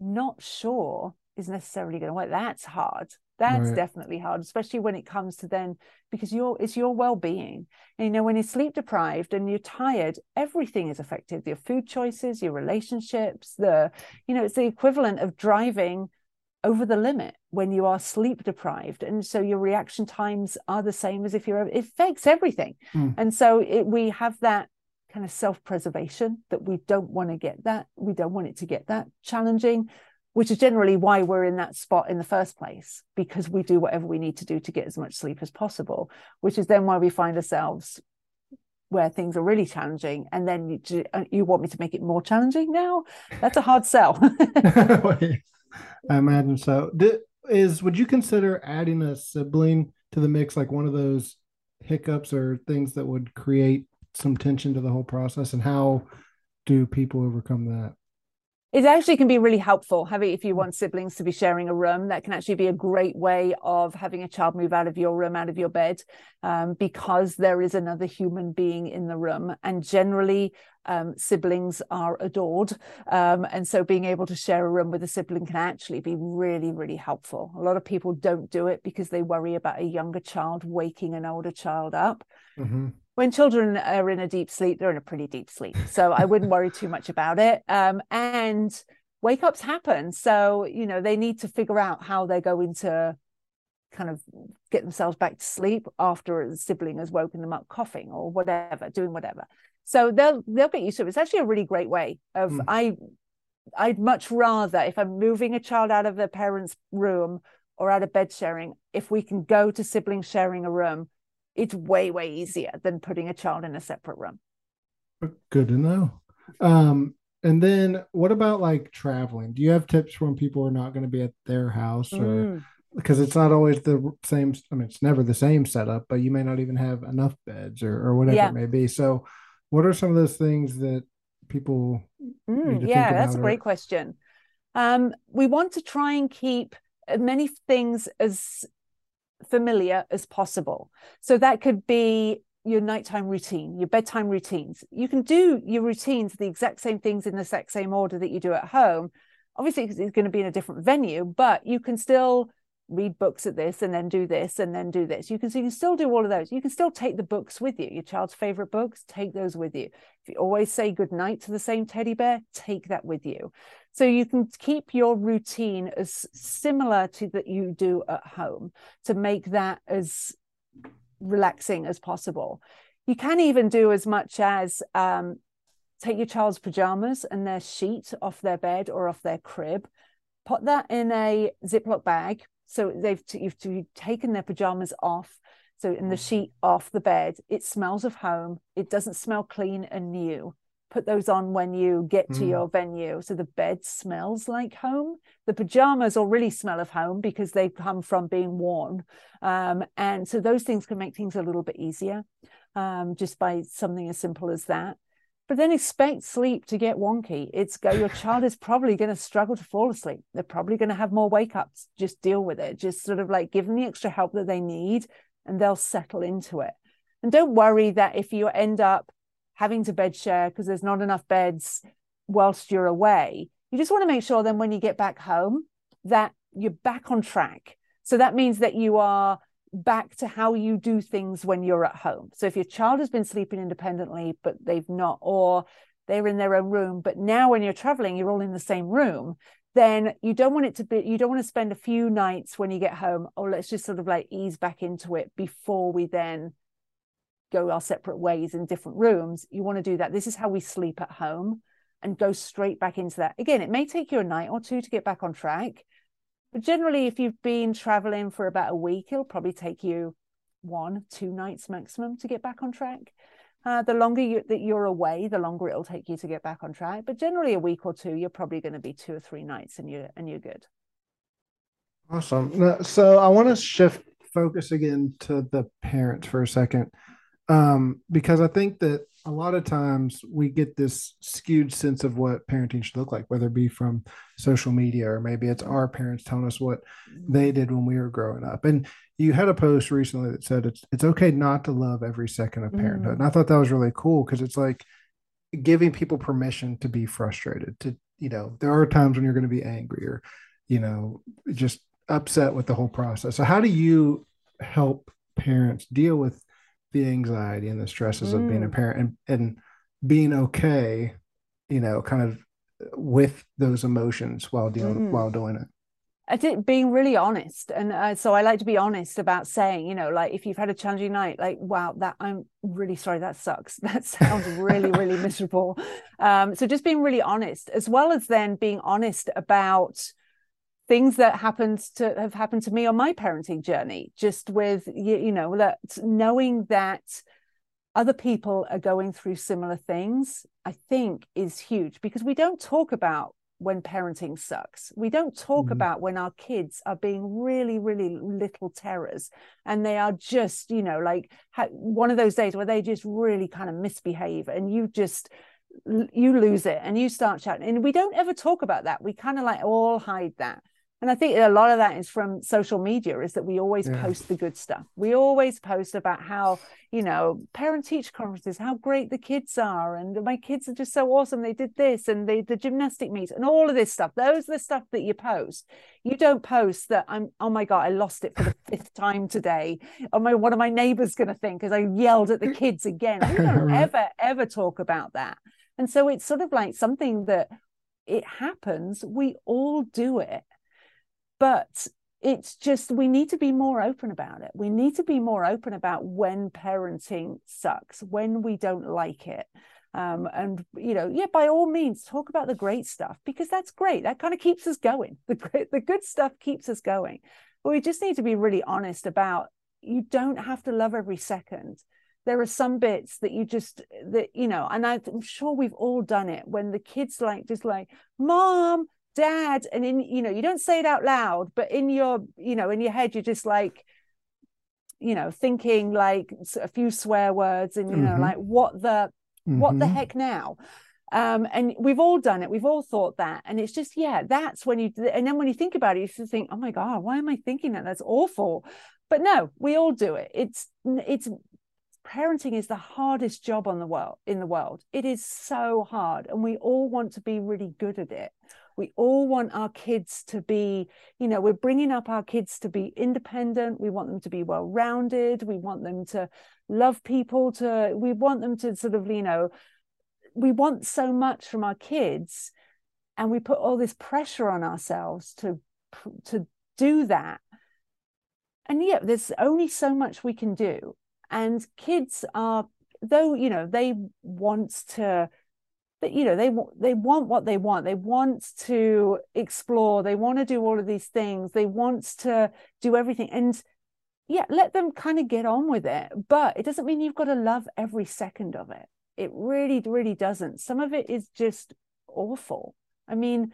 not sure is necessarily going to work. That's hard. That's right. definitely hard, especially when it comes to then because your it's your well-being. And, you know, when you're sleep deprived and you're tired, everything is affected. Your food choices, your relationships, the you know, it's the equivalent of driving over the limit when you are sleep deprived and so your reaction times are the same as if you're it affects everything mm. and so it, we have that kind of self-preservation that we don't want to get that we don't want it to get that challenging which is generally why we're in that spot in the first place because we do whatever we need to do to get as much sleep as possible which is then why we find ourselves where things are really challenging and then you, uh, you want me to make it more challenging now? That's a hard sell.
I imagine so. Is would you consider adding a sibling to the mix like one of those hiccups or things that would create some tension to the whole process and how do people overcome that
it actually can be really helpful having if you want siblings to be sharing a room that can actually be a great way of having a child move out of your room out of your bed um, because there is another human being in the room and generally um, siblings are adored. Um, and so being able to share a room with a sibling can actually be really, really helpful. A lot of people don't do it because they worry about a younger child waking an older child up. Mm-hmm. When children are in a deep sleep, they're in a pretty deep sleep. So I wouldn't worry too much about it. Um, and wake ups happen. So, you know, they need to figure out how they're going to kind of get themselves back to sleep after a sibling has woken them up coughing or whatever, doing whatever. So they'll they'll get used to it. It's actually a really great way of mm. I I'd much rather if I'm moving a child out of their parents' room or out of bed sharing, if we can go to siblings sharing a room, it's way, way easier than putting a child in a separate room.
Good to know. Um, and then what about like traveling? Do you have tips when people are not going to be at their house or mm. because it's not always the same I mean it's never the same setup, but you may not even have enough beds or, or whatever yeah. it may be. So what are some of those things that people
mm, yeah that's a great question um, we want to try and keep as many things as familiar as possible so that could be your nighttime routine your bedtime routines you can do your routines the exact same things in the exact same order that you do at home obviously it's going to be in a different venue but you can still read books at this and then do this and then do this. You can so you can still do all of those. You can still take the books with you. Your child's favorite books, take those with you. If you always say good night to the same teddy bear, take that with you. So you can keep your routine as similar to that you do at home to make that as relaxing as possible. You can even do as much as um, take your child's pajamas and their sheet off their bed or off their crib, put that in a Ziploc bag, so they've you've, you've taken their pajamas off. So in the mm. sheet off the bed, it smells of home. It doesn't smell clean and new. Put those on when you get to mm. your venue. So the bed smells like home. The pajamas already smell of home because they come from being worn. Um, and so those things can make things a little bit easier um, just by something as simple as that but then expect sleep to get wonky. It's go, your child is probably going to struggle to fall asleep. They're probably going to have more wake ups. Just deal with it. Just sort of like give them the extra help that they need and they'll settle into it. And don't worry that if you end up having to bed share because there's not enough beds whilst you're away, you just want to make sure then when you get back home that you're back on track. So that means that you are back to how you do things when you're at home. So if your child has been sleeping independently, but they've not, or they're in their own room, but now when you're traveling, you're all in the same room, then you don't want it to be, you don't want to spend a few nights when you get home, oh, let's just sort of like ease back into it before we then go our separate ways in different rooms. You want to do that. This is how we sleep at home and go straight back into that. Again, it may take you a night or two to get back on track but generally, if you've been traveling for about a week, it'll probably take you one, two nights maximum to get back on track. Uh, the longer you, that you're away, the longer it'll take you to get back on track. But generally, a week or two, you're probably going to be two or three nights, and you're and you're good.
Awesome. So I want to shift focus again to the parents for a second, um, because I think that a lot of times we get this skewed sense of what parenting should look like, whether it be from social media or maybe it's our parents telling us what they did when we were growing up. And you had a post recently that said it's it's okay not to love every second of parenthood. Mm. And I thought that was really cool because it's like giving people permission to be frustrated. To you know, there are times when you're going to be angry or you know just upset with the whole process. So how do you help parents deal with the anxiety and the stresses mm. of being a mm. parent and, and being okay, you know, kind of with those emotions while dealing mm. while doing it.
I think being really honest, and uh, so I like to be honest about saying, you know, like if you've had a challenging night, like wow, that I'm really sorry, that sucks. That sounds really, really miserable. Um, so just being really honest, as well as then being honest about things that happened to have happened to me on my parenting journey just with you, you know that knowing that other people are going through similar things i think is huge because we don't talk about when parenting sucks. We don't talk mm-hmm. about when our kids are being really really little terrors and they are just you know like one of those days where they just really kind of misbehave and you just you lose it and you start shouting. And we don't ever talk about that. We kind of like all hide that and i think a lot of that is from social media is that we always yeah. post the good stuff. We always post about how you know parent teach conferences how great the kids are and my kids are just so awesome. They did this and they the gymnastic meets and all of this stuff. Those are the stuff that you post. You don't post that i'm oh my god i lost it for the fifth time today. Oh my what are my neighbors going to think because i yelled at the kids again. We don't ever ever talk about that. And so it's sort of like something that it happens. We all do it but it's just we need to be more open about it. We need to be more open about when parenting sucks when we don't like it. Um, and you know yeah by all means talk about the great stuff because that's great. That kind of keeps us going. The the good stuff keeps us going. But we just need to be really honest about you don't have to love every second. There are some bits that you just that you know and i'm sure we've all done it when the kids like just like mom dad and in you know you don't say it out loud but in your you know in your head you're just like you know thinking like a few swear words and you know mm-hmm. like what the mm-hmm. what the mm-hmm. heck now um and we've all done it we've all thought that and it's just yeah that's when you and then when you think about it you think oh my god why am i thinking that that's awful but no we all do it it's it's parenting is the hardest job on the world in the world. It is so hard and we all want to be really good at it. We all want our kids to be you know we're bringing up our kids to be independent. We want them to be well rounded we want them to love people to we want them to sort of you know we want so much from our kids and we put all this pressure on ourselves to to do that. And yet there's only so much we can do and kids are though you know they want to you know they they want what they want. They want to explore. They want to do all of these things. They want to do everything. And yeah let them kind of get on with it. But it doesn't mean you've got to love every second of it. It really really doesn't. Some of it is just awful. I mean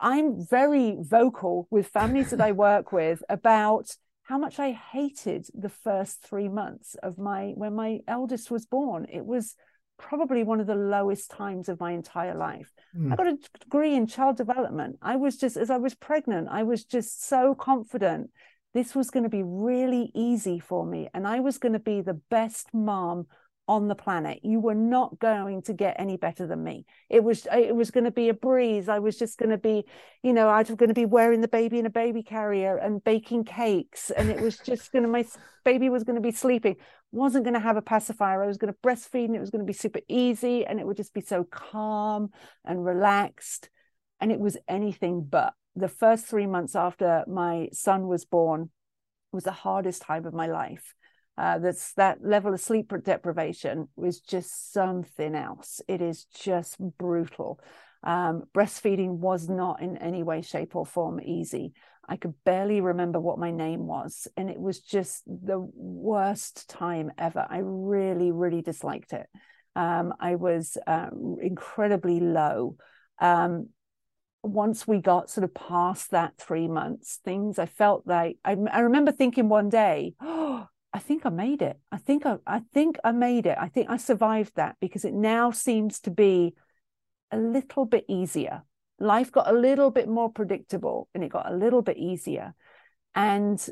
i'm very vocal with families that i work with about how much i hated the first 3 months of my when my eldest was born it was probably one of the lowest times of my entire life. Mm. I got a degree in child development. I was just, as I was pregnant, I was just so confident this was going to be really easy for me. And I was going to be the best mom on the planet. You were not going to get any better than me. It was it was going to be a breeze. I was just going to be, you know, I was going to be wearing the baby in a baby carrier and baking cakes, and it was just going to my baby was going to be sleeping. wasn't going to have a pacifier. I was going to breastfeed, and it was going to be super easy, and it would just be so calm and relaxed, and it was anything but. The first three months after my son was born was the hardest time of my life uh, that's that level of sleep deprivation was just something else. It is just brutal. Um, breastfeeding was not in any way, shape, or form easy. I could barely remember what my name was, and it was just the worst time ever. I really, really disliked it. Um, I was uh, incredibly low. Um, once we got sort of past that three months, things I felt like I, I remember thinking one day, oh, I think I made it. I think I, I think I made it. I think I survived that because it now seems to be a little bit easier. Life got a little bit more predictable and it got a little bit easier. And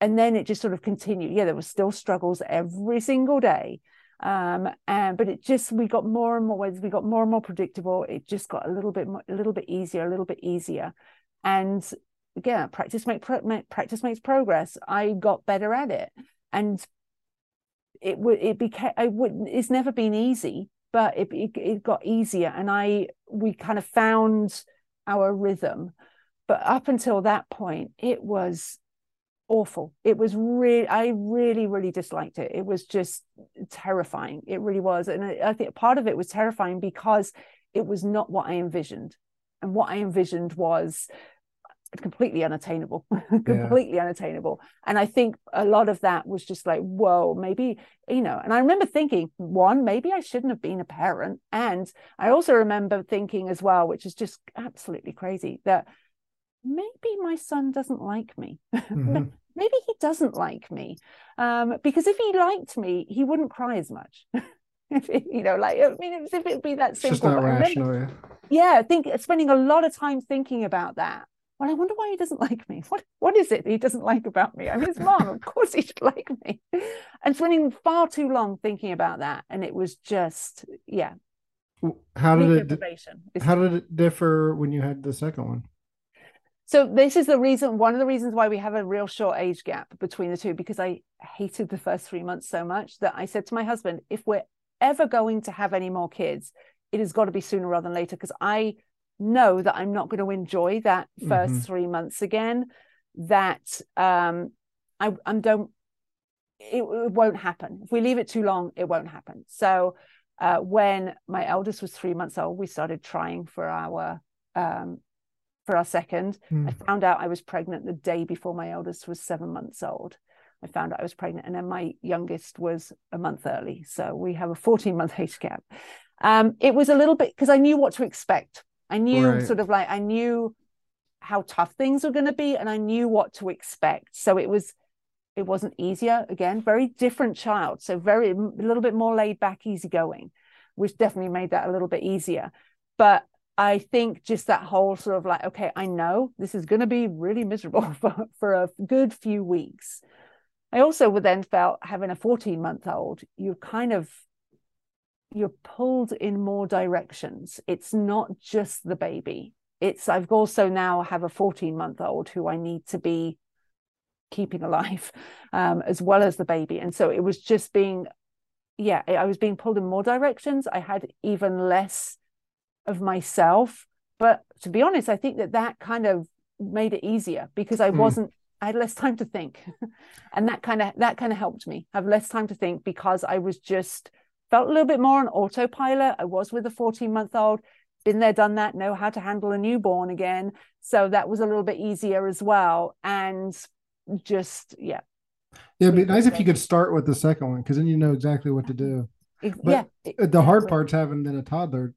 and then it just sort of continued. Yeah, there were still struggles every single day. Um, and but it just we got more and more we got more and more predictable. It just got a little bit more, a little bit easier, a little bit easier. And again practice make practice makes progress. I got better at it. And it would it became i would it's never been easy but it, it, it got easier. And i we kind of found our rhythm. But up until that point it was awful. It was really i really really disliked it. It was just terrifying. It really was. And I, I think part of it was terrifying because it was not what i envisioned. And what i envisioned was completely unattainable completely yeah. unattainable and i think a lot of that was just like whoa maybe you know and i remember thinking one maybe i shouldn't have been a parent and i also remember thinking as well which is just absolutely crazy that maybe my son doesn't like me mm-hmm. maybe he doesn't like me um, because if he liked me he wouldn't cry as much you know like i mean if it'd be that simple
just not rational,
remember, yeah. yeah i think spending a lot of time thinking about that well, I wonder why he doesn't like me. What what is it he doesn't like about me? I'm his mom. Of course he should like me. And spending far too long thinking about that. And it was just, yeah.
How did it how did it differ when you had the second one?
So this is the reason, one of the reasons why we have a real short age gap between the two, because I hated the first three months so much that I said to my husband, if we're ever going to have any more kids, it has got to be sooner rather than later, because I know that I'm not going to enjoy that 1st mm-hmm. three months again. That um, I, I don't. It, it, won't happen if we leave it too long. It won't happen. So uh, when my eldest was three months old, we started trying for our um, for our second. Mm. I found out I was pregnant the day before my eldest was seven months old. I found out I was pregnant, and then my youngest was a month early. So we have a 14 month age gap. Um, it was a little bit because I knew what to expect I knew right. sort of like I knew how tough things were going to be and I knew what to expect. So it was it wasn't easier again, very different child. So very a little bit more laid back, easygoing, which definitely made that a little bit easier. But I think just that whole sort of like, okay, I know this is going to be really miserable for, for a good few weeks. I also would then felt having a 14 month old, you kind of you're pulled in more directions. It's not just the baby. It's I've also now have a 14 month old who I need to be keeping alive um, as well as the baby. And so it was just being, yeah, I was being pulled in more directions. I had even less of myself. But to be honest, I think that that kind of made it easier because I mm. wasn't I had less time to think. and that kind of that kind of helped me have less time to think because I was just felt a little bit more on autopilot. I was with a 14 month old, been there, done that, know how to handle a newborn again. So that was a little bit easier as well. And just, yeah.
Yeah, it'd be nice if you could start with the second one because then you know exactly what to do. But yeah. The hard part's having then a toddler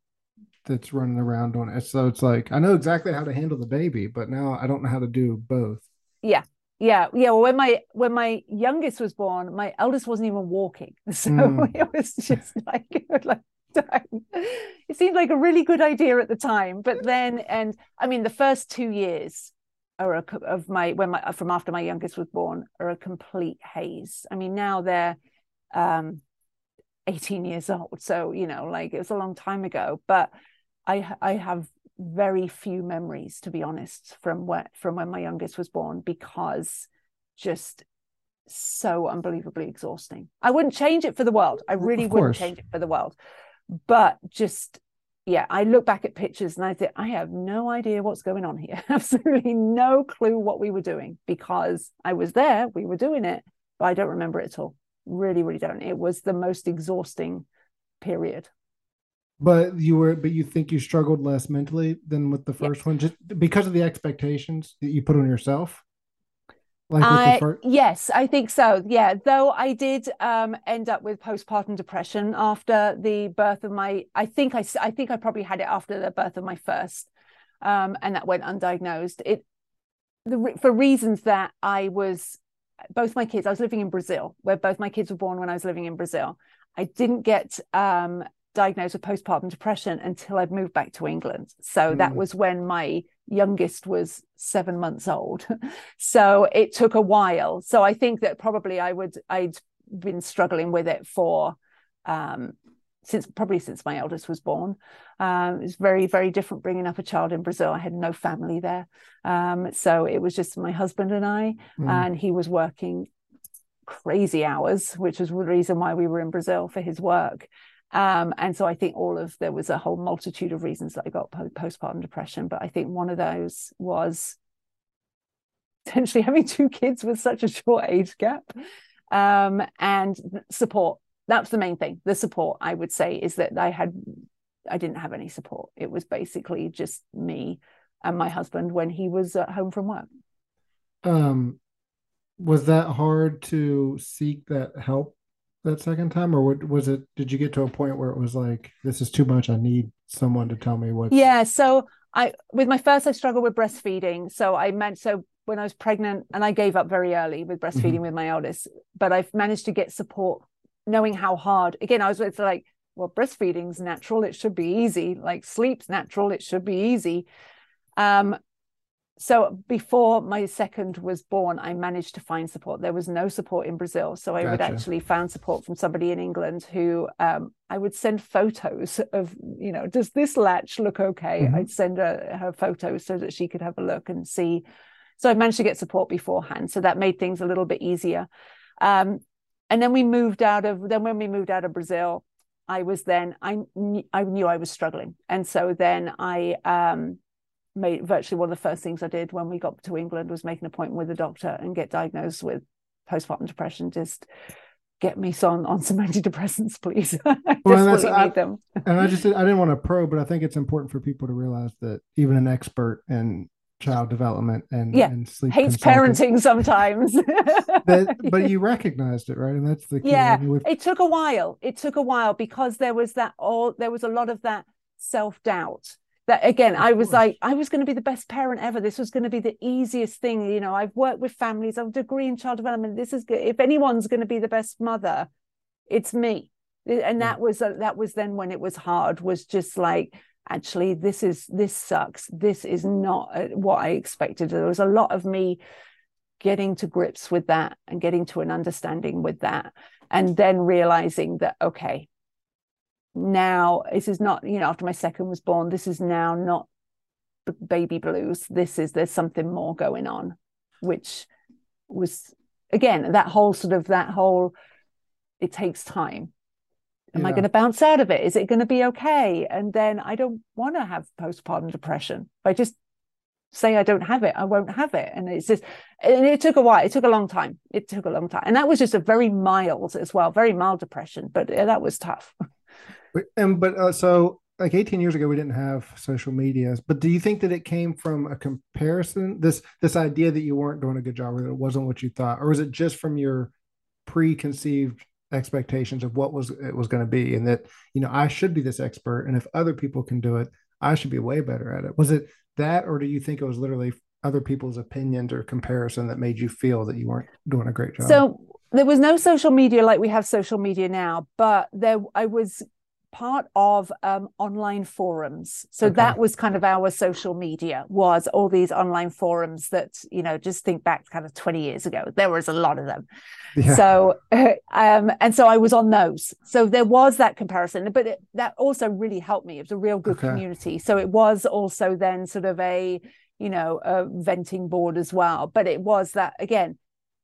that's running around on it. So it's like, I know exactly how to handle the baby, but now I don't know how to do both.
Yeah yeah yeah well when my when my youngest was born my eldest wasn't even walking. So mm. it was just like like it seemed like a really good idea at the time but then and i mean the first two years are a, of my when my from after my youngest was born are a complete haze. I mean now they're um 18 years old so you know like it was a long time ago but i i have very few memories, to be honest, from what from when my youngest was born, because just so unbelievably exhausting. I wouldn't change it for the world. I really wouldn't change it for the world. But just yeah, I look back at pictures and I think I have no idea what's going on here. Absolutely no clue what we were doing because I was there, we were doing it, but I don't remember it at all. Really, really don't. It was the most exhausting period
but you were but you think you struggled less mentally than with the first yes. one just because of the expectations that you put on yourself?
Like I, first... yes i think so. Yeah though i did um, end up with postpartum depression after the birth of my i think i i think i probably had it after the birth of my first um, and that went undiagnosed. It the, for reasons that i was both my kids i was living in brazil where both my kids were born when i was living in brazil. I didn't get um, diagnosed with postpartum depression until I'd moved back to England. So mm. that was when my youngest was seven months old. so it took a while. So I think that probably I would I'd been struggling with it for um, since probably since my eldest was born. Um, it's very very different bringing up a child in Brazil. I had no family there, um, so it was just my husband and I, mm. and he was working crazy hours, which was the reason why we were in Brazil for his work. Um, and so I think all of there was a whole multitude of reasons that I got postpartum depression, but I think one of those was potentially having two kids with such a short age gap um, and support. That's the main thing. The support I would say is that I had I didn't have any support. It was basically just me and my husband when he was at home from work.
Um, was that hard to seek that help that second time, or what was it? Did you get to a point where it was like, this is too much? I need someone to tell me what?
Yeah. So I, with my first, I struggled with breastfeeding. So I meant so when I was pregnant, and I gave up very early with breastfeeding mm-hmm. with my eldest, but I've managed to get support, knowing how hard. Again, I was it's like, well, breastfeeding's natural; it should be easy. Like sleep's natural; it should be easy. Um, so before my second was born, I managed to find support. There was no support in Brazil, so I would actually found support from somebody in England who um, I would send photos of. You know, does this latch look okay?
Mhm.
I'd send her her photos so that she could have a look and see. So I managed to get support beforehand, so that made things a little bit easier. Um, and then we moved out of. Then when we moved out of Brazil, I was then I I knew I was struggling, and so then I um, made virtually one of the first things I did when we got to England was make an appointment with a doctor and get diagnosed with postpartum depression. Just get me on on some antidepressants, please. I
Well,
desperately
I-
need them.
and I just I didn't want to probe, but I think it's important for people to realize that even an expert in child development and,
Yeah.
and sleep
Hates parenting sometimes.
that, but you recognized it, right? And that's the key.
Yeah,
I mean,
it took a while. It took a while because there was that all there was a lot of that self doubt. That again, I was like, I was going to be the best parent ever. This was going to be the easiest thing. You know, I've worked with families. I've a degree in child development. This is good. If anyone's going to be the best mother, it's me. And that was uh, that was then when it was hard. Was just like actually this is this sucks. This is not uh, what I expected. There was a lot of me getting to grips with that and getting to an understanding with that and then realizing that okay now this is not you know after my second was born this is now not baby blues. This is there's something more going on which was again that whole sort of that whole it takes time. Am i going to bounce out of it? Is it going to be okay? And then i don't want to have postpartum depression. If i just say i don't have it i won't have it. And it's just and it took a while it took a long time. It took a long time. And that was just a very mild as well very mild depression but that was tough
And but uh, so like 18 years ago we didn't have social media. But do you think that it came from a comparison? This this idea that you weren't doing a good job or that it wasn't what you thought, or was it just from your preconceived expectations of what was it was going to be, and that you know I should be this expert, and if other people can do it, I should be way better at it. Was it that, or do you think it was literally other people's opinions or comparison that made you feel that you weren't doing a great job?
So there was no social media like we have social media now, but there I was part of um, online forums. So
Okay.
that was kind of our social media was all these online forums that you know just think back kind of 20 years ago. There was a lot of them.
yeah.
So um and so I was on those. So there was that comparison, but it, that also really helped me. It was a real good
Okay.
community. So it was also then sort of a you know a venting board as well. But it was that again,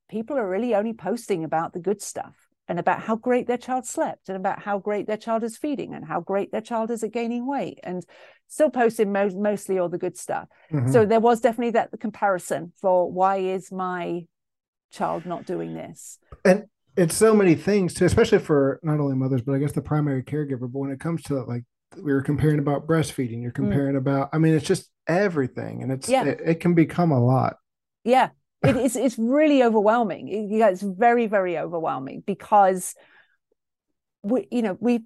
people are really only posting about the good stuff and about how great their child slept and about how great their child is feeding and how great their child is at gaining weight and still posting mo- mostly all the good stuff.
Mhm.
So there was definitely that comparison for why is my child not doing this?
And it's so many things too, especially for not only mothers, but I guess the primary caregiver. But when it comes to like we were comparing about breastfeeding, you're comparing about. I mean, it's just everything, and it's
Yeah.
it, it can become a lot.
Yeah, it is. It's really overwhelming. It- yeah, it's very, very overwhelming because we, you know, we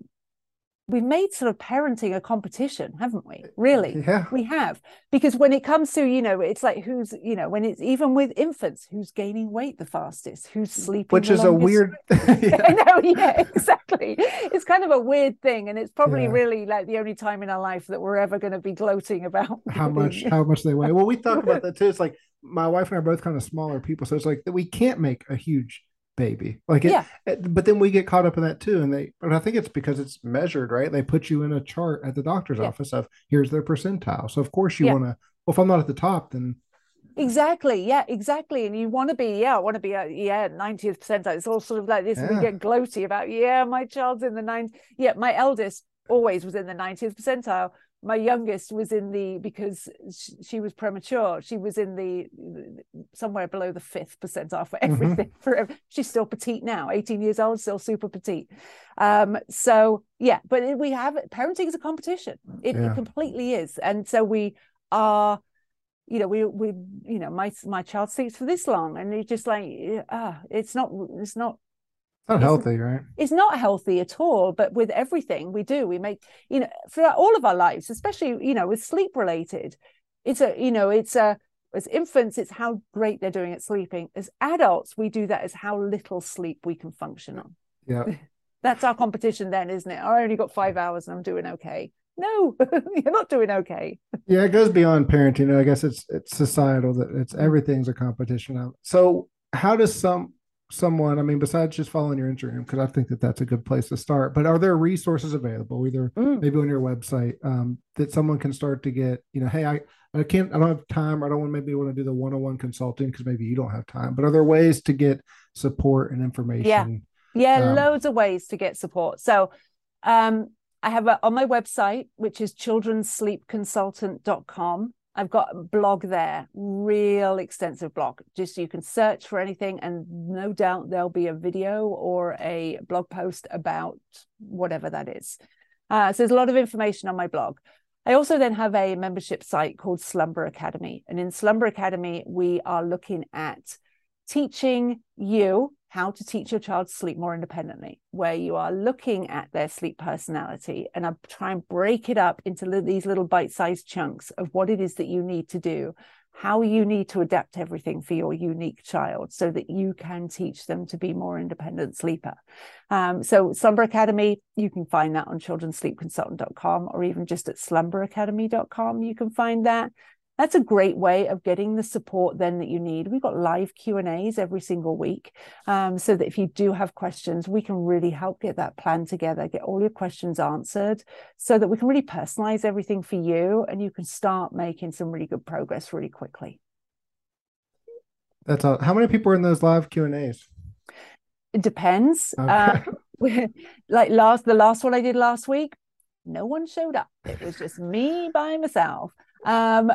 we've made sort of parenting a competition, haven't we? Really,
Yeah,
we have because when it comes to you know, it's like who's you know, when it's even with infants, who's gaining weight the fastest, who's sleeping,
which is a weird.
I know, yeah, exactly. It's kind of a weird thing, and it's probably
Yeah.
really like the only time in our life that we're ever going to be gloating about
How much? How much they weigh? Well, we talk about that too. It's like my wife and I are both kind of smaller people, so it's like that we can't make a huge baby. Like it,
Yeah.
it- but then we get caught up in that too. And they, but I think it's because it's measured, right? They put you in a chart at the doctor's
Yeah.
office of here's their percentile. So of course you
Yeah.
want to. Well, if I'm not at the top, then
Exactly. Yeah, exactly. And you want to be, yeah, I want to be, uh, yeah, 90th percentile. It's all sort of like this. We get gloaty about, yeah, my child's in the nine. Yeah, my eldest always was in the 90th percentile. My youngest was in the, because she, she was premature, she was in the somewhere below the fifth percentile for
Mhm.
everything. For ev- She's still petite now, 18 years old, still super petite. Um, so, yeah, but we have, parenting is a competition. It,
Yeah.
it completely is. And so we are, you know, we we you know, my my child sleeps for this long, and you just like, ah, it's not it's not
it's not healthy, right?
it's not healthy at all. But with everything we do, we make you know throughout all of our lives, especially you know with sleep related, it's a you know it's a as infants, it's how great they're doing at sleeping. As adults, we do that as how little sleep we can function on.
Yeah.
That's our competition, then, isn't it? I only got five hours and I'm doing okay. no, you're not doing okay.
Yeah, it goes beyond parenting. I guess it's it's societal that it's mm. everything's a competition now. So how does some someone i mean besides just following your instagram because i think that that's a good place to start. But are there resources available either mm. maybe on your website um, that someone can start to get you know hey i i can't i don't have time. Or i don't want maybe want to do the one-on-one consulting because maybe you don't have time. But are there ways to get support and information
yeah yeah um, loads of ways to get support. So um i have a, on my website which is childrenssleepconsultant.com I've got a blog there, real extensive blog. Just you can search for anything, and no doubt there'll be a video or a blog post about whatever that is. Uh, so there's a lot of information on my blog. I also then have a membership site called Slumber Academy. And in Slumber Academy, we are looking at teaching you how to teach your child to sleep more independently, where you are looking at their sleep personality and I try and break it up into these little bite sized chunks of what it is that you need to do, how you need to adapt everything for your unique child so that you can teach them to be more independent sleeper. Um, so, Slumber Academy, you can find that on childrenssleepconsultant.com or even just at slumberacademy.com. You can find that that's a great way of getting the support then that you need. We've got live q and a's every single week um, so that if you do have questions we can really help get that plan together get all your questions answered so that we can really personalize everything for you and you can start making some really good progress really quickly.
That's all. How many people are in those live q and a's?
It depends. Okay. uh, like last the last one i did last week no one showed up. It was just me by myself um,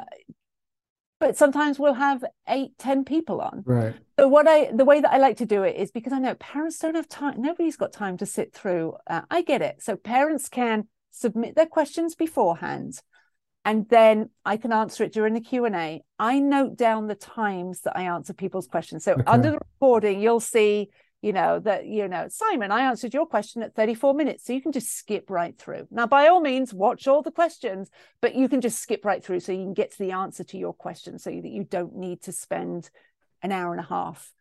but sometimes we'll have eight, ten people on.
Right.
So what I, the way that I like to do it is because I know parents don't have time. Nobody's got time to sit through. Uh, I get it. So parents can submit their questions beforehand, and then I can answer it during the Q and A. I note down the times that I answer people's questions. So okay. under the recording, you'll see you know that you know simon i answered your question at 34 minutes so you can just skip right through. Now by all means watch all the questions but you can just skip right through so you can get to the answer to your question so that you don't need to spend an hour and a half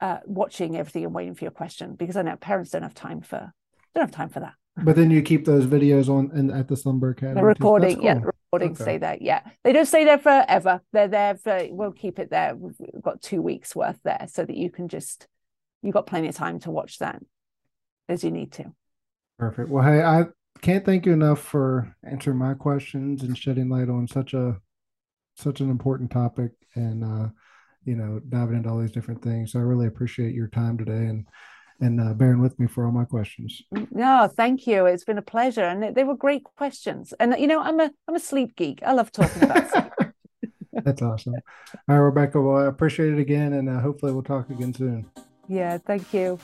uh, watching everything and waiting for your question because i know parents don't have time for don't have time for that.
But then you keep those videos on and at the slumber academy
the recording cool. yeah the recording okay. stay there yeah. They don't stay there forever. They're there for we'll keep it there. We've got two weeks worth there so that you can just you've got plenty of time to watch that as you need to.
Perfect. Well, hey, I can't thank you enough for answering my questions and shedding light on such a such an important topic and uh you know diving into all these different things. So I really appreciate your time today and and uh, bearing with me for all my questions.
No, thank you. It's been a pleasure, and they were great questions. And you know, I'm a I'm a sleep geek. I love talking about sleep.
That's awesome. All right, Rebecca. Well, I appreciate it again, and uh, hopefully we'll talk again soon.
Yeah, thank you.